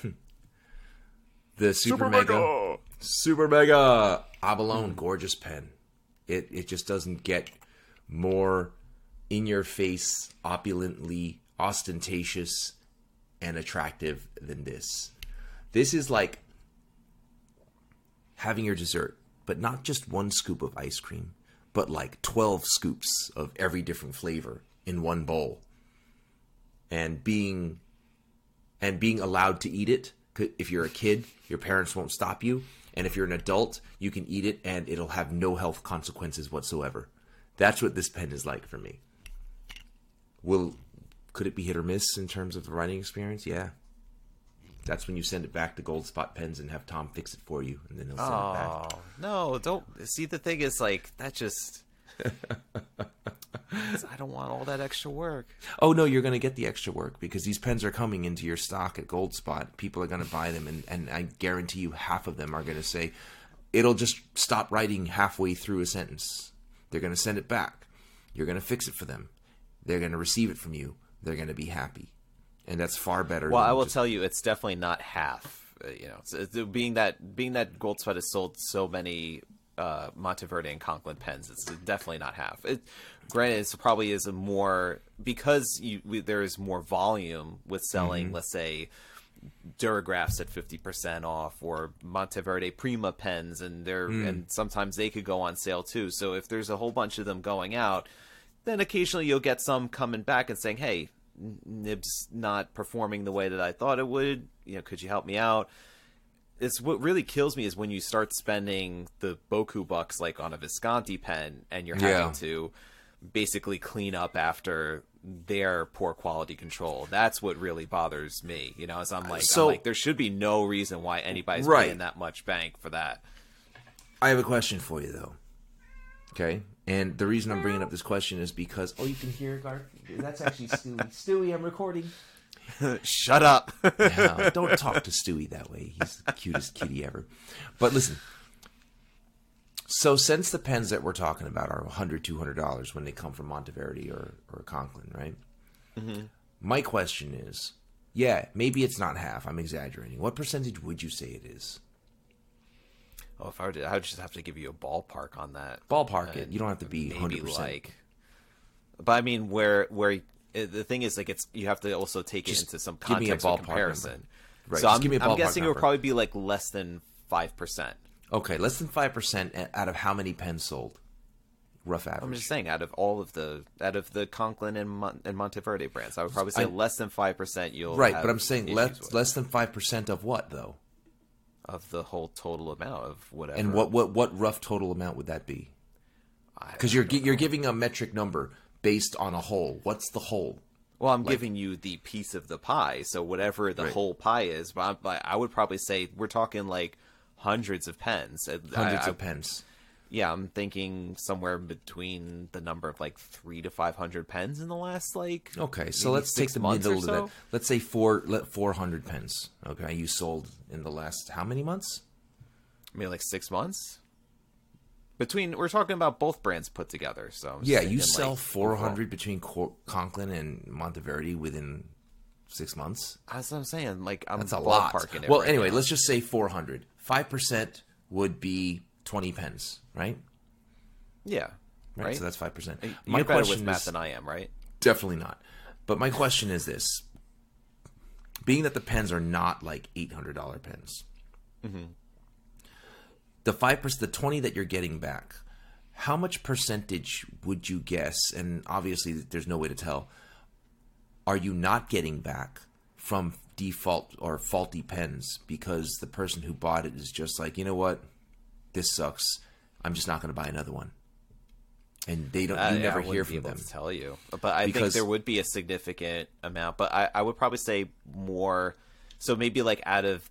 hmm, the super, Super mega, Mega. super mega abalone, gorgeous pen. It it just doesn't get more in your face, opulently ostentatious and attractive than this. This is like having your dessert, but not just one scoop of ice cream, but like 12 scoops of every different flavor in one bowl. And being and being allowed to eat it. If you're a kid, your parents won't stop you, and if you're an adult, you can eat it and it'll have no health consequences whatsoever. That's what this pen is like for me. Will could it be hit or miss in terms of the writing experience? Yeah. That's when you send it back to Goldspot Pens and have Tom fix it for you, and then he'll send it back. Oh no! Don't see the thing is like that. Just I don't want all that extra work. Oh no, you're going to get the extra work because these pens are coming into your stock at Goldspot. People are going to buy them, and, and I guarantee you, half of them are going to say, "It'll just stop writing halfway through a sentence." They're going to send it back. You're going to fix it for them. They're going to receive it from you. They're going to be happy, and that's far better. Well, than I will just- tell you, it's definitely not half. Uh, you know, it's, it's, being that being that Goldspot has sold so many uh, Monteverde and Conklin pens, it's definitely not half. It, granted, it probably is a more because you we, there is more volume with selling, Mm-hmm. let's say. Duragraphs at fifty percent off, or Monteverde Prima pens, and they're Hmm. and sometimes they could go on sale too. So if there's a whole bunch of them going out, then occasionally you'll get some coming back and saying, "Hey, Nib's not performing the way that I thought it would. You know, could you help me out?" It's what really kills me is when you start spending the Boku bucks like on a Visconti pen, and you're having Yeah. to basically clean up after their poor quality control. That's what really bothers me. You know, as I'm like, So- I'm like there should be no reason why anybody's Right. paying that much bank for that. I have a question for you though. Okay, and the reason I'm bringing up this question is because oh, you can hear Garth. That's actually Stewie. Stewie, I'm recording. Shut up. Yeah, don't talk to Stewie that way. He's the cutest kitty ever. But listen. So since the pens that we're talking about are 100 $200 when they come from Monteverde or, or Conklin, right? Mm-hmm. My question is, yeah, maybe it's not half. I'm exaggerating. What percentage would you say it is? oh, if I were to, I would just have to give you a ballpark on that. Ballpark it. Uh, you don't have to be maybe 100%. like but i mean where where uh, the thing is like it's you have to also take Just it into some give me a context of comparison number. Right, so I'm, give me a I'm guessing it would probably be like less than 5% Okay, less than 5% out of how many pens sold? Rough average. i'm just saying out of all of the out of the conklin and, Mon- and monteverde brands i would probably say I- less than 5% you'll right, but I'm saying less with. less than 5% of what though? of the whole total amount of whatever And what what what rough total amount would that be? Because you're you're giving a metric number based on a whole. What's the whole? Well, I'm giving you the piece of the pie, so whatever the Right. whole pie is, but I'm, I would probably say we're talking like hundreds of pens. Hundreds I- of pens. Yeah, I'm thinking somewhere between the number of like three to five hundred pens in the last like. Okay, so let's take the middle of so. that. Let's say four let four hundred pens. Okay, you sold in the last how many months? Maybe like six months. Between we're talking about both brands put together, so Yeah, you sell like, four hundred between Co- Conklin and Monteverde within six months. That's what I'm saying. Like I'm That's a lot. Well, right anyway, now. let's just say four hundred. Five percent would be twenty pens, right? yeah, Right. right. So that's five percent. You're better with math than I am, right? Definitely not. But my question is this: being that the pens are not like eight hundred dollar pens, mm-hmm. The five percent, the twenty that you're getting back, how much percentage would you guess? And obviously, there's no way to tell. Are you not getting back from default or faulty pens because the person who bought it is just like, you know what, this sucks. I'm just not going to buy another one. And they don't. Uh, you yeah, never hear from them. To tell you, but I think there would be a significant amount. But I, I would probably say more. So maybe like out of,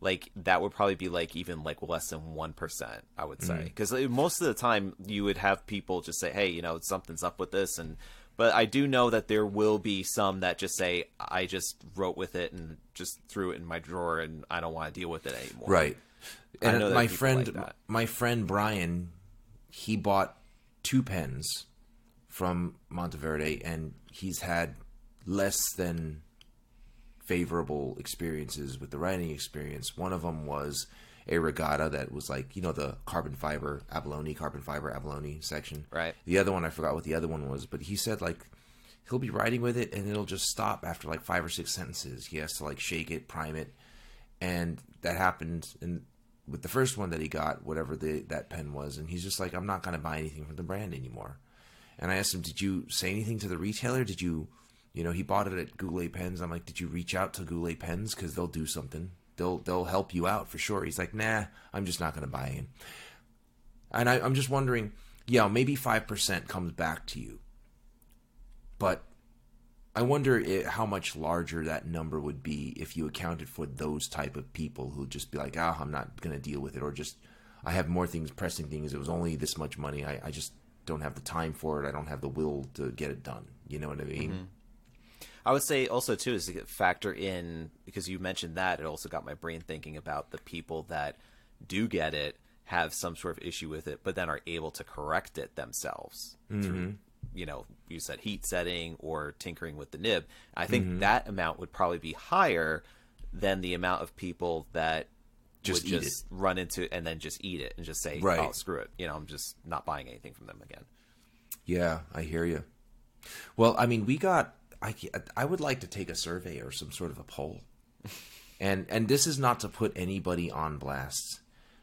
like that would probably be like even like less than one percent. I would Mm-hmm. say because most of the time you would have people just say, "Hey, you know, something's up with this," and but I do know that there will be some that just say, "I just wrote with it and just threw it in my drawer and I don't want to deal with it anymore." Right. And my friend, like my friend Brian, he bought two pens from Monteverde, and he's had less than favorable experiences with the writing experience. One of them was a regatta that was like you know the carbon fiber abalone, carbon fiber abalone section. Right. The other one I forgot what the other one was, but he said like he'll be writing with it and it'll just stop after like five or six sentences. He has to like shake it, prime it, and that happened in with the first one that he got, whatever the that pen was, and he's just like, I'm not going to buy anything from the brand anymore. And I asked him, Did you say anything to the retailer? Did you, you know, he bought it at Goulet Pens. I'm like, Did you reach out to Goulet Pens because they'll do something? They'll they'll help you out for sure. He's like, Nah, I'm just not going to buy him. And I, I'm just wondering, yeah, maybe five percent comes back to you, but I wonder i how much larger that number would be if you accounted for those type of people who just be like, ah, I'm not going to deal with it, or just I have more things, pressing things. It was only this much money. I, I just don't have the time for it. I don't have the will to get it done. You know what I mean? I would say also too is to factor in because you mentioned that it also got my brain thinking about the people that do get it have some sort of issue with it, but then are able to correct it themselves through mm-hmm. you know you said heat setting or tinkering with the nib. I think mm-hmm. that amount would probably be higher than the amount of people that Just would just run into it and then just eat it and just say, Right. "Oh, screw it," you know, I'm just not buying anything from them again. Yeah, I hear you. Well, I mean, we got. I I would like to take a survey or some sort of a poll, and and this is not to put anybody on blast.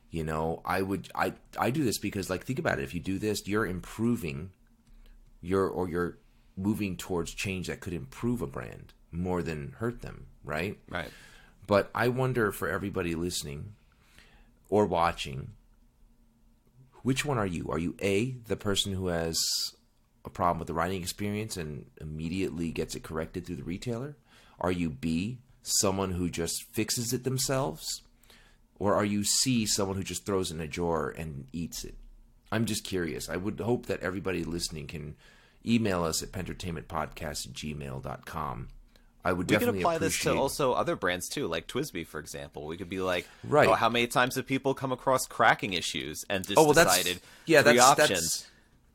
You know, I would I I do this because like think about it. If you do this, you're improving your or you're moving towards change that could improve a brand more than hurt them, right? Right. But I wonder for everybody listening or watching, which one are you? Are you A, the person who has a problem with the writing experience and immediately gets it corrected through the retailer? Are you B, someone who just fixes it themselves? Or are you C, someone who just throws it in a drawer and eats it? I'm just curious. I would hope that everybody listening can email us at pentertainmentpodcast at gmail.com. I would We could definitely apply this to also other brands too, like TWSBI, for example. We could be like, Right. Oh, how many times have people come across cracking issues and just Oh, well, that's- decided yeah, three that's- options: that's-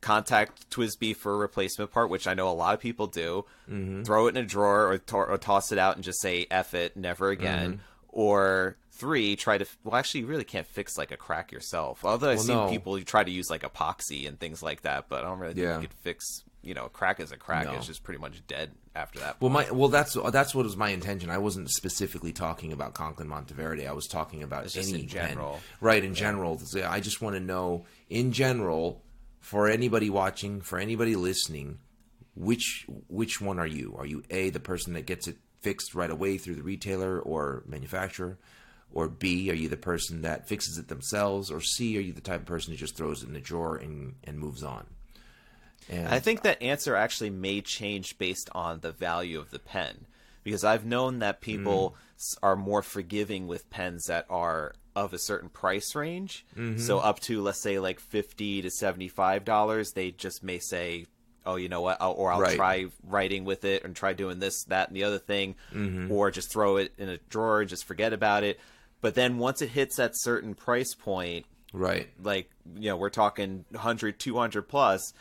contact TWSBI for a replacement part, which I know a lot of people do. Mm-hmm. Throw it in a drawer or, to- or toss it out and just say "f it," never again. Mm-hmm. Or three, try to well, actually, you really can't fix like a crack yourself. Although I've Well, seen no. people try to use like epoxy and things like that, but I don't really think Yeah. you could fix. You know, a crack is a crack. No. It's just pretty much dead after that. Well, my well, that's that's what was my intention. I wasn't specifically talking about Conklin Monteverde. I was talking about It's any in pen. right? In general, I just want to know, in general, for anybody watching, for anybody listening, which which one are you? Are you a the person that gets it fixed right away through the retailer or manufacturer, or B are you the person that fixes it themselves, or C are you the type of person who just throws it in the drawer and and moves on? And I think that answer actually may change based on the value of the pen, because I've known that people mm-hmm. s are more forgiving with pens that are of a certain price range. Mm-hmm. So up to let's say like fifty to seventy-five dollars, they just may say, "Oh, you know what?" I'll, or I'll Right. try writing with it and try doing this, that, and the other thing, mm-hmm. or just throw it in a drawer and just forget about it. But then once it hits that certain price point, right. like you know we're talking 100 200 plus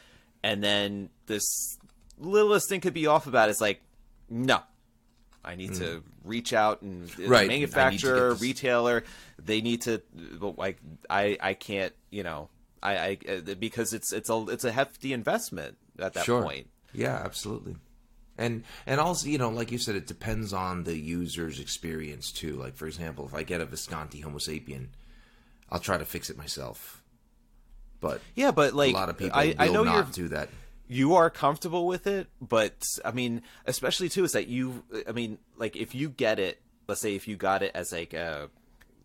and then this littlest thing could be off about it. it's like no i need to reach out and Mm. Right, I need to manufacturer retailer they need to like i i can't you know i i uh, because it's it's a it's a hefty investment at that sure. point Yeah, absolutely. And and also, you know, like you said, it depends on the user's experience too. Like for example, if I get a Visconti Homo sapien, I'll try to fix it myself. But yeah but like a lot of people i will i know you're not do that. You are comfortable with it, but I mean, especially too, is that you, I mean, like if you get it, let's say if you got it as like a,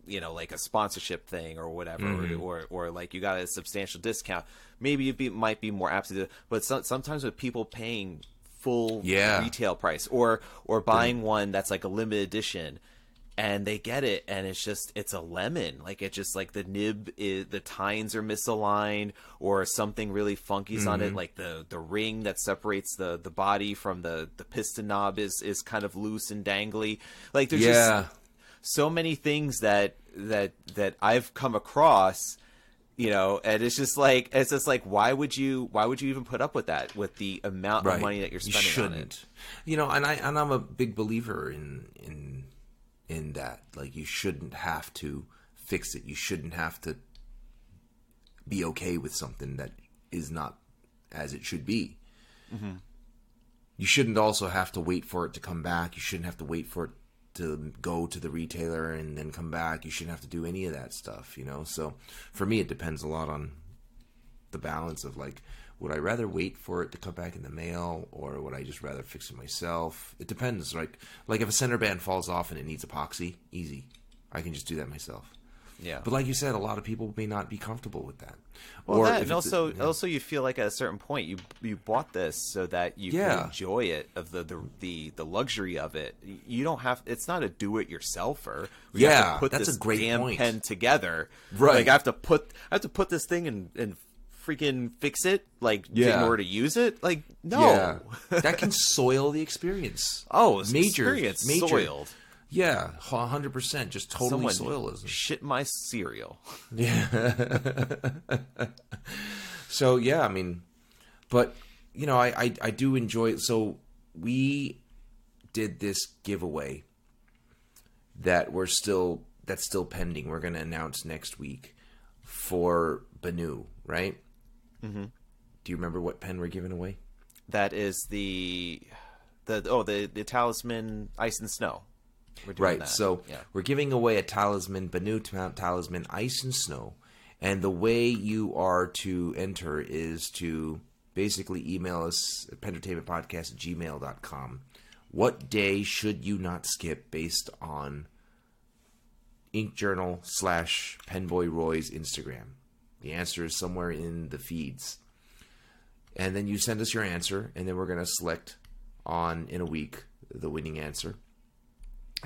you know, like a sponsorship thing or whatever, Mm-hmm. or, or or like you got a substantial discount, maybe you be might be more apt to do. it. But so, sometimes with people paying full Yeah. retail price or or buying one that's like a limited edition, and they get it and it's just it's a lemon like it's just like the nib is the tines are misaligned or something really funky's on Mm-hmm. it like the the ring that separates the the body from the the piston knob is is kind of loose and dangly like there's yeah. just so many things that that that I've come across you know and it's just like it's just like why would you why would you even put up with that with the amount of money that you're spending you on shouldn't. it You know, and I and I'm a big believer in in in that. Like you shouldn't have to fix it. You shouldn't have to be okay with something that is not as it should be. Mm-hmm. You shouldn't also have to wait for it to come back. You shouldn't have to wait for it to go to the retailer and then come back. You shouldn't have to do any of that stuff, you know? So for me, it depends a lot on the balance of like, would I rather wait for it to come back in the mail or would I just rather fix it myself? It depends. Like, like if a center band falls off and it needs epoxy, easy. I can just do that myself. yeah But like you said, a lot of people may not be comfortable with that. Well, that, and also, yeah. also you feel like at a certain point you you bought this so that you Yeah. can enjoy it of the, the the the luxury of it. You don't have. It's not a do-it-yourselfer. You have to Yeah, put that's this a great damn point. pen together. Right. Like I have to put I have to put this thing and and freaking fix it like in Yeah. order to use it. Like no. Yeah, that can soil the experience. Oh, it's major, experience major. soiled. Yeah, hundred percent. Just totally Someone soilism. shit my cereal. Yeah. So yeah, I mean, but you know, I, I I do enjoy. it. So we did this giveaway that we're still that's still pending. We're going to announce next week for Benu, right? Mm-hmm. Do you remember what pen we're giving away? That is the the oh the the talisman ice and snow. Right. that. So yeah. we're giving away a talisman, Benu ta- talisman, ice and snow. And the way you are to enter is to basically email us at pentertainmentpodcast at gmail.com. What day should you not skip based on Ink Journal slash Penboy Roy's Instagram? The answer is somewhere in the feeds. And then you send us your answer, and then we're going to select on in a week the winning answer.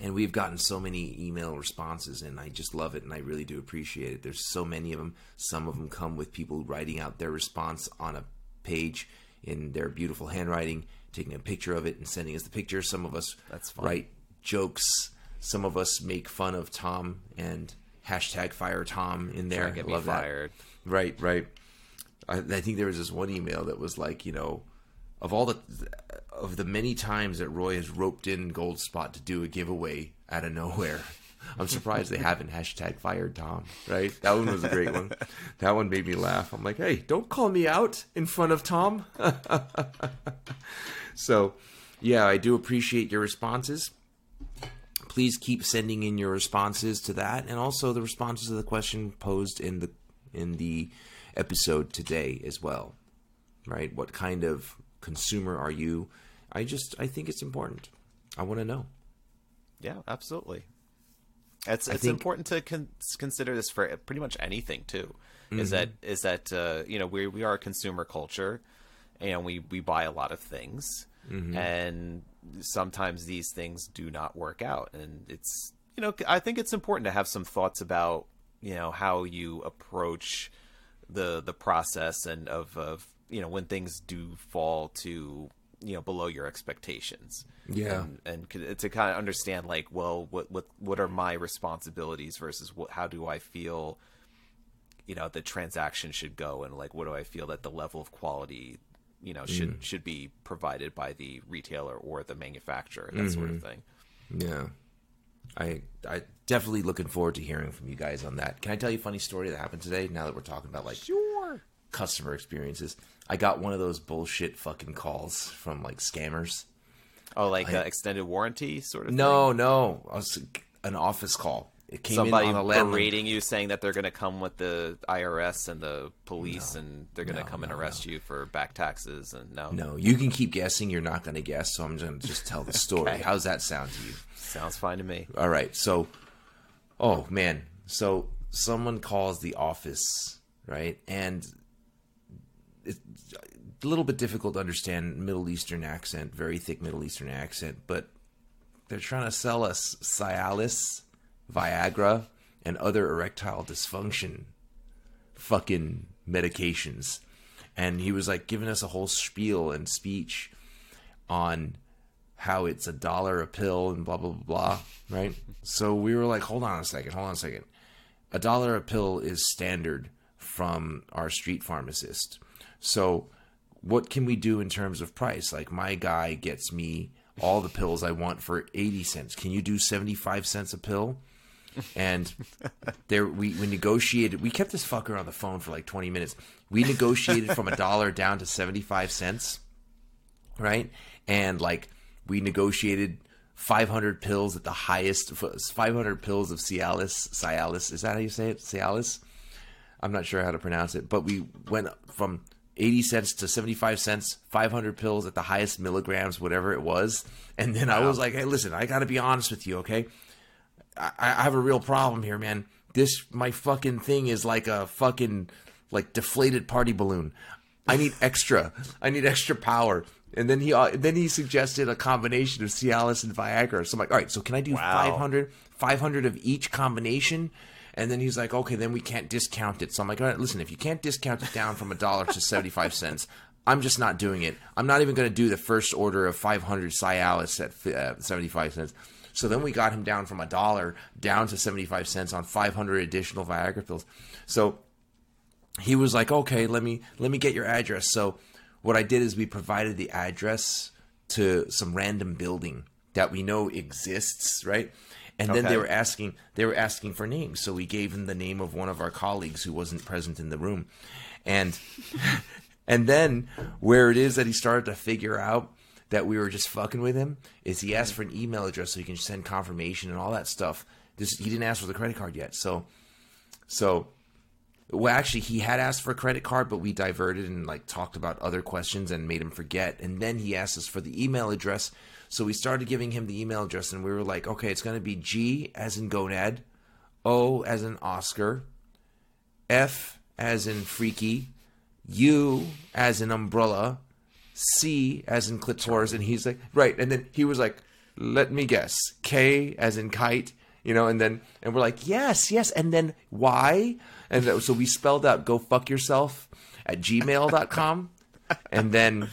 And we've gotten so many email responses and i just love it and i really do appreciate it. There's so many of them some of them come with people writing out their response on a page in their beautiful handwriting taking a picture of it and sending us the picture. Some of us That's fun. write jokes. Some of us make fun of tom and hashtag fire tom in there get me love that. fired. Right, right. I, I think there was this one email that was like, you know, of all the of the many times that Roy has roped in Goldspot to do a giveaway out of nowhere. I'm surprised they haven't hashtag fired Tom. Right, that one was a great one. That one made me laugh. I'm like, hey, don't call me out in front of Tom. so, yeah, I do appreciate your responses please keep sending in your responses to that and also the responses to the question posed in the in the episode today as well right what kind of consumer are you i just i think it's important i want to know Yeah, absolutely. It's it's think- important to con- consider this for pretty much anything too. Mm-hmm. Is that is that uh, you know we we are a consumer culture, and we we buy a lot of things, Mm-hmm. and sometimes these things do not work out, and it's you know I think it's important to have some thoughts about you know how you approach the the process and of of you know when things do fall to you know below your expectations Yeah. and, and to kind of understand like well what what what are my responsibilities versus what how do i feel you know the transaction should go and like what do i feel that the level of quality you know should should be provided by the retailer or the manufacturer that sort of thing. Yeah. I i definitely looking forward to hearing from you guys on that. Can i tell you a funny story that happened today now that we're talking about like sure. customer experiences? I got one of those bullshit fucking calls from like scammers. Oh like uh, extended warranty sort of No, no. I was an office call. It came somebody in on a berating you saying that they're going to come with the IRS and the police and they're going to come and arrest you for back taxes and no, No, you can keep guessing. You're not going to guess, so I'm going to just tell the story. Okay. How's that sound to you? sounds fine to me All right. So, oh man. So someone calls the office, right? And it's a little bit difficult to understand Middle Eastern accent, very thick Middle Eastern accent, but they're trying to sell us Cialis, Viagra, and other erectile dysfunction fucking medications. And he was like giving us a whole spiel and speech on how it's a dollar a pill and blah blah blah blah, right? so we were like, hold on a second, hold on a second. A dollar a pill is standard from our street pharmacist. So what can we do in terms of price? Like my guy gets me all the pills I want for 80 cents. Can you do 75 cents a pill? And there we, we negotiated we kept this fucker on the phone for like 20 minutes. We negotiated from a dollar down to 75 cents. Right? And like we negotiated 500 pills at the highest 500 pills of Cialis Cialis is that how you say it Cialis I'm not sure how to pronounce it but we went from 80 cents to 75 cents 500 pills at the highest milligrams whatever it was and then I was like hey listen I got to be honest with you okay I, I have a real problem here man this my fucking thing is like a fucking like deflated party balloon I need extra I need extra power and then he uh, then he suggested a combination of Cialis and Viagra. So I'm like, all right, so can I do Wow. 500, 500 of each combination? And then he's like, okay, then we can't discount it. So I'm like, all right, listen, if you can't discount it down from a dollar to 75 cents, I'm just not doing it. I'm not even going to do the first order of 500 Cialis at uh, 75 cents. So then we got him down from a dollar down to 75 cents on 500 additional Viagra pills. So he was like, "Okay, let me let me get your address." So what I did is we provided the address to some random building that we know exists, right? And then they were asking they were asking for names, so we gave him the name of one of our colleagues who wasn't present in the room, and and then where it is that he started to figure out that we were just fucking with him is he asked for an email address so he can send confirmation and all that stuff. This he didn't ask for the credit card yet, so so well, actually, he had asked for a credit card, but we diverted and like talked about other questions and made him forget. And then he asked us for the email address, so we started giving him the email address, and we were like, okay, it's going to be G as in gonad, O as in Oscar, F as in freaky, U as in umbrella, C as in clitoris, and he's like, right, and then he was like, let me guess, K as in kite, you know, and then and we're like, yes, yes, and then Y, and so we spelled out go fuck yourself at gmail.com, and then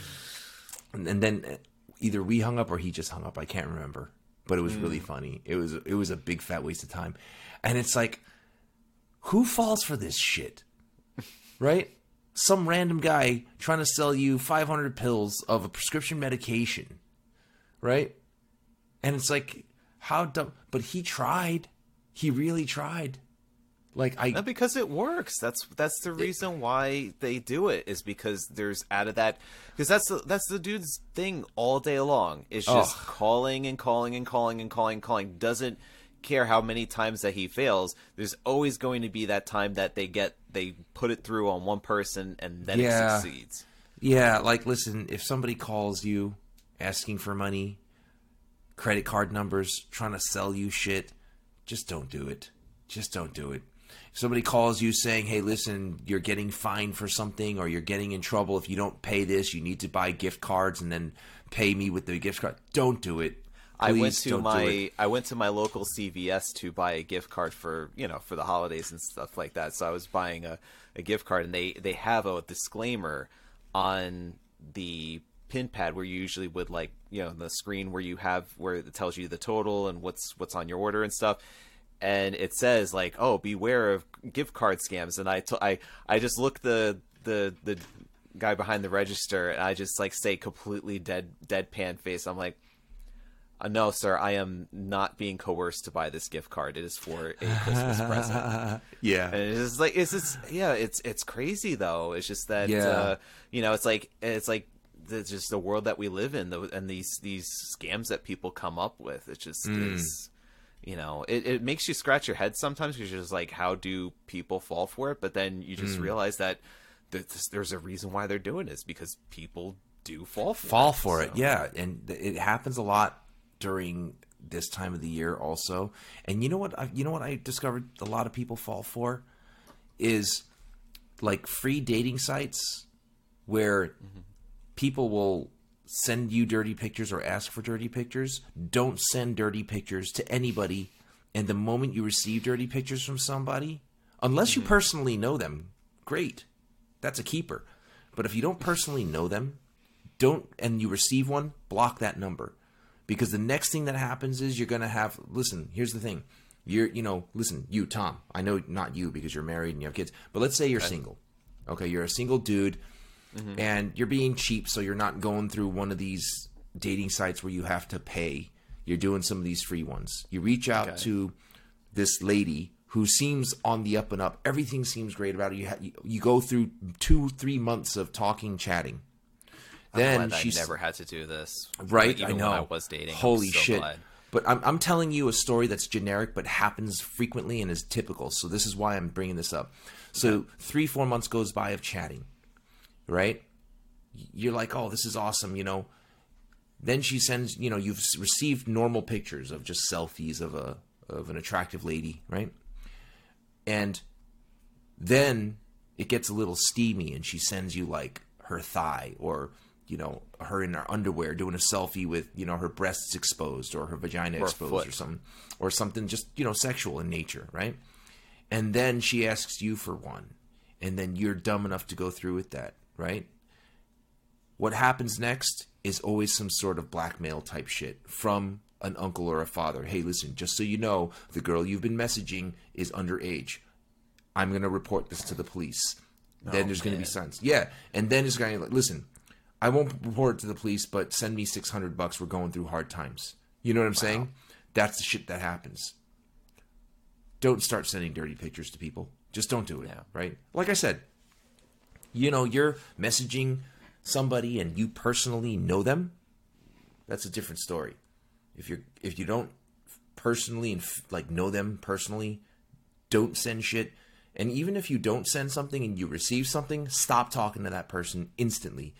and then either we hung up or he just hung up, I can't remember, but it was really hmm. funny. It was it was a big fat waste of time, and it's like, who falls for this shit, right? Some random guy trying to sell you 500 pills of a prescription medication, right? And it's like, how dumb. But he tried. He really tried. Like, I. No, because it works. That's that's the reason why they do it is because there's out of that because that's the, that's the dude's thing all day long. It's just calling and calling and calling and calling and calling. Doesn't care how many times that he fails. There's always going to be that time that they get they put it through on one person and then Yeah. it succeeds. Yeah, like listen, if somebody calls you asking for money, credit card numbers, trying to sell you shit, just don't do it. Just don't do it. If somebody calls you saying, "Hey, listen, you're getting fined for something or you're getting in trouble if you don't pay this, you need to buy gift cards and then pay me with the gift card." Don't do it. I went to my. I went to my local CVS to buy a gift card for you know for the holidays and stuff like that. So I was buying a, a gift card, and they they have a disclaimer on the pin pad where you usually would like you know the screen where you have where it tells you the total and what's what's on your order and stuff. And it says like, "Oh, beware of gift card scams." And I I I just look the the the guy behind the register, and I just like say completely dead deadpan face. I'm like, uh, no, sir, I am not being coerced to buy this gift card. It is for a Christmas present. Yeah. And it's just like it's just yeah, it's it's crazy though. It's just that Yeah. uh, you know, it's like it's like it's just the world that we live in, though, and these these scams that people come up with. It just Mm. is, you know, it, it makes you scratch your head sometimes because you're just like, how do people fall for it? But then you Mm. just realize that th- there's a reason why they're doing this because people do fall for fall it. for it yeah and it happens a lot during this time of the year also and you know what I, you know what i discovered a lot of people fall for is like free dating sites where people will send you dirty pictures or ask for dirty pictures, don't send dirty pictures to anybody. And the moment you receive dirty pictures from somebody, unless you mm-hmm. personally know them, great. That's a keeper. But if you don't personally know them, don't and you receive one, block that number. Because the next thing that happens is you're going to have listen, here's the thing. You're you know, listen, you Tom, I know not you because you're married and you have kids, but let's say you're single. Okay, you're a single dude mm-hmm. and you're being cheap so you're not going through one of these dating sites where you have to pay. You're doing some of these free ones. You reach out to this lady who seems on the up and up. Everything seems great about her. You, ha- you you go through two, three months of talking, chatting. Then Glad I she's never had to do this. right. Even I know. When I was dating. I'm Holy so shit! glad. But I'm I'm telling you a story that's generic but happens frequently and is typical. So this is why I'm bringing this up. So three, four months goes by of chatting, right? You're like, oh, this is awesome, you know. Then she sends, you know, you've received normal pictures of just selfies of a of an attractive lady, right? And then it gets a little steamy and she sends you like her thigh or you know her in her underwear doing a selfie with you know her breasts exposed or her vagina Or exposed or something or something just you know sexual in nature right and then she asks you for one and then you're dumb enough to go through with that right what happens next is always some sort of blackmail type shit from an uncle or a father. Hey, listen, just so you know, the girl you've been messaging is underage. I'm going to report this to the police. then there's going to be signs. Yeah. And then it's going to like, listen, I won't report it to the police, but send me 600 bucks. We're going through hard times. You know what I'm saying? That's the shit that happens. Don't start sending dirty pictures to people. Just don't do it. Yeah. Right? Like I said, you know, you're messaging somebody and you personally know them, that's a different story. If you're if you don't personally and like know them personally, don't send shit. And even if you don't send something and you receive something, stop talking to that person instantly,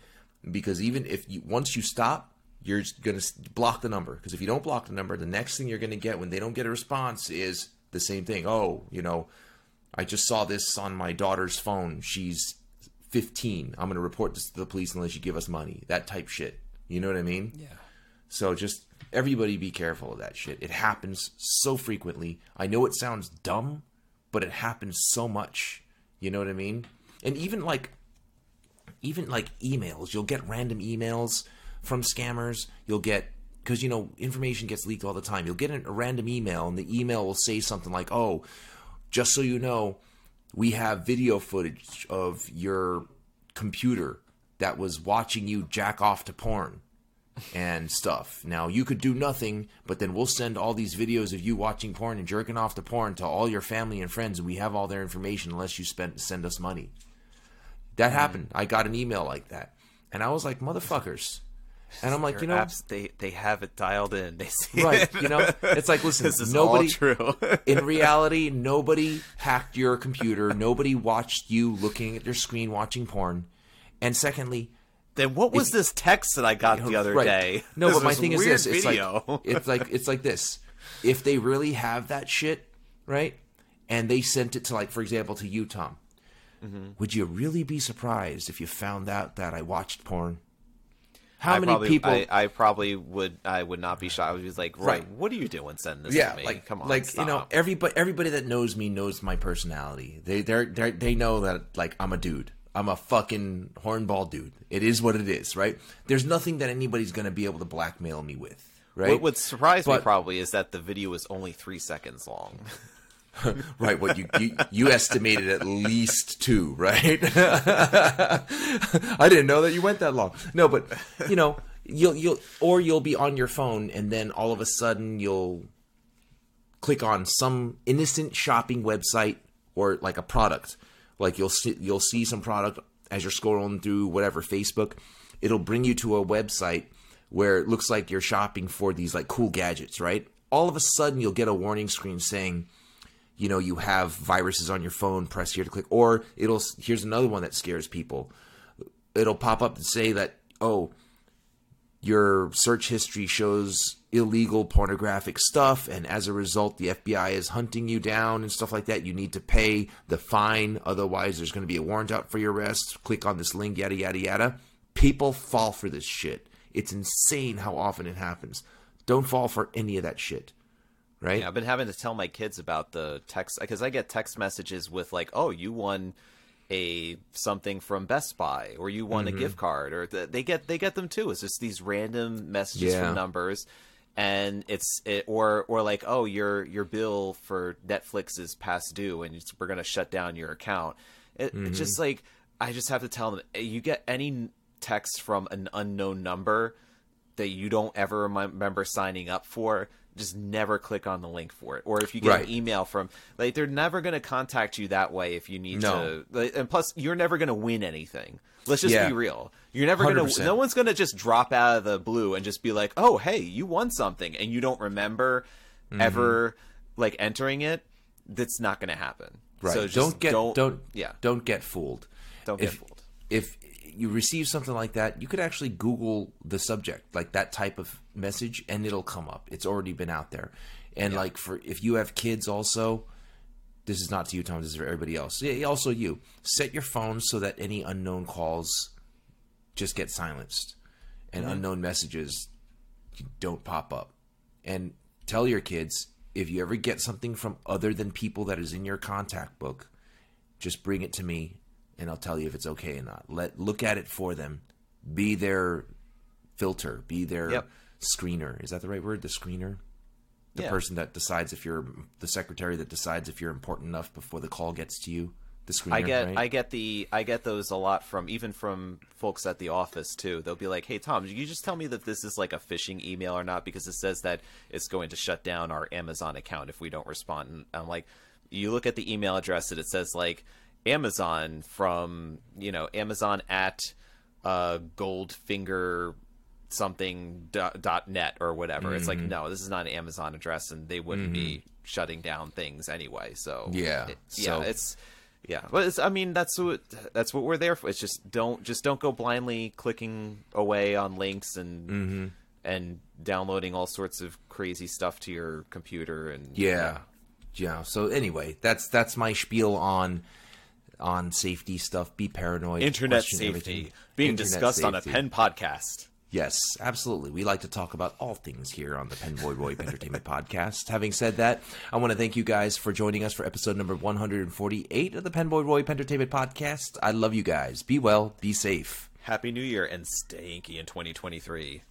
because even if you once you stop, you're gonna block the number. Because if you don't block the number, the next thing you're gonna get when they don't get a response is the same thing. Oh, you know, I just saw this on my daughter's phone. She's 15. I'm going to report this to the police unless you give us money. That type shit. You know what I mean? Yeah. So just everybody be careful of that shit. It happens so frequently. I know it sounds dumb, but it happens so much. You know what I mean? And even like even like emails, you'll get random emails from scammers. You'll get because you know information gets leaked all the time. You'll get a random email, and the email will say something like, "Oh, just so you know, we have video footage of your computer that was watching you jack off to porn and stuff. Now you could do nothing, but then we'll send all these videos of you watching porn and jerking off to porn to all your family and friends, and we have all their information unless you spend send us money. That mm-hmm. happened. I got an email like that, and I was like, motherfuckers. And I'm like, you know, apps, they they have it dialed in. They see right? it. You know, it's like, listen, this is nobody. all true. in reality, nobody hacked your computer. Nobody watched you looking at your screen watching porn. And secondly, then what was this text that I got the other Right. day? No, This but my thing is this: it's video. like it's like it's like this. If they really have that shit, right, and they sent it to like, for example, to you, Tom, Mm-hmm. would you really be surprised if you found out that I watched porn? How I many probably, people? I, I probably would. I would not be shocked. I would be like, right, Right. what are you doing? Sending this yeah, to me? like come on, like you know, everybody everybody that knows me knows my personality. They they they they know that like I'm a dude. I'm a fucking hornball dude. It is what it is, right? There's nothing that anybody's gonna be able to blackmail me with, right? What would surprise me probably is that the video is only three seconds long. Right, what you, you you estimated at least two, right? I didn't know that you went that long. No, but you know, you'll you'll or you'll be on your phone and then all of a sudden you'll click on some innocent shopping website or like a product. Like you'll see you'll see some product as you're scrolling through whatever Facebook, it'll bring you to a website where it looks like you're shopping for these like cool gadgets, right? All of a sudden you'll get a warning screen saying you know you have viruses on your phone press here to click or it'll here's another one that scares people. It'll pop up and say that oh your search history shows illegal pornographic stuff and as a result the FBI is hunting you down and stuff like that. You need to pay the fine. Otherwise there's going to be a warrant out for your arrest. Click on this link yada yada yada. People fall for this shit. It's insane how often it happens. Don't fall for any of that shit. Right? Yeah, I've been having to tell my kids about the text because I get text messages with like, "Oh, you won a something from Best Buy, or you won Mm-hmm. a gift card," or th- they get they get them too. It's just these random messages Yeah. from numbers, and it's it, or or like, "Oh, your your bill for Netflix is past due, and it's, we're gonna shut down your account." It, It's just Mm-hmm. like I just have to tell them, "Eh, you get any text from an unknown number that you don't ever remember signing up for, just never click on the link for it. Or if you get Right. an email from, like, they're never going to contact you that way if you need No. to. like, And plus, you're never going to win anything. Let's just Yeah. be real. You're never going to. No one's going to just drop out of the blue and just be like, "Oh, hey, you won something," and you don't remember Mm-hmm. ever like entering it. That's not going to happen. Right. So just don't get don't, don't yeah. don't get fooled. Don't get if, fooled. If you receive something like that, you could actually Google the subject, like that type of message, and it'll come up. It's already been out there. And like for if you have kids, also, this is not to you, Tom. This is for everybody else. Yeah, also you. Set your phone so that any unknown calls just get silenced, and mm-hmm. unknown messages don't pop up. And tell your kids if you ever get something from other than people that is in your contact book, just bring it to me and I'll tell you if it's okay or not. Let look at it for them. Be their filter, be their Yep. screener. Is that the right word? The screener? The Yeah. person that decides if you're the secretary that decides if you're important enough before the call gets to you. The screener. I get right? I get the I get those a lot from even from folks at the office too. They'll be like, "Hey Tom, you just tell me that this is like a phishing email or not because it says that it's going to shut down our Amazon account if we don't respond." And I'm like, you look at the email address and it says like Amazon from you know Amazon at uh, Goldfinger something dot, dot net or whatever. It's like Mm-hmm. no, this is not an Amazon address, and they wouldn't be shutting down things anyway. So Yeah, it- so- yeah, it's yeah, but it's, I mean that's what that's what we're there for. It's just don't just don't go blindly clicking away on links and Mm-hmm. and downloading all sorts of crazy stuff to your computer and Yeah. Yeah. So anyway, that's that's my spiel on on safety stuff. Be paranoid. internet safety everything. being Internet discussed on a pen podcast. Yes, absolutely. We like to talk about all things here on the Penboy Roy Pentertainment Podcast. Having said that, I want to thank you guys for joining us for episode number 148 of the Penboy Roy Pentertainment Podcast. I love you guys. Be well, be safe. Happy New Year and stay inky in 2023.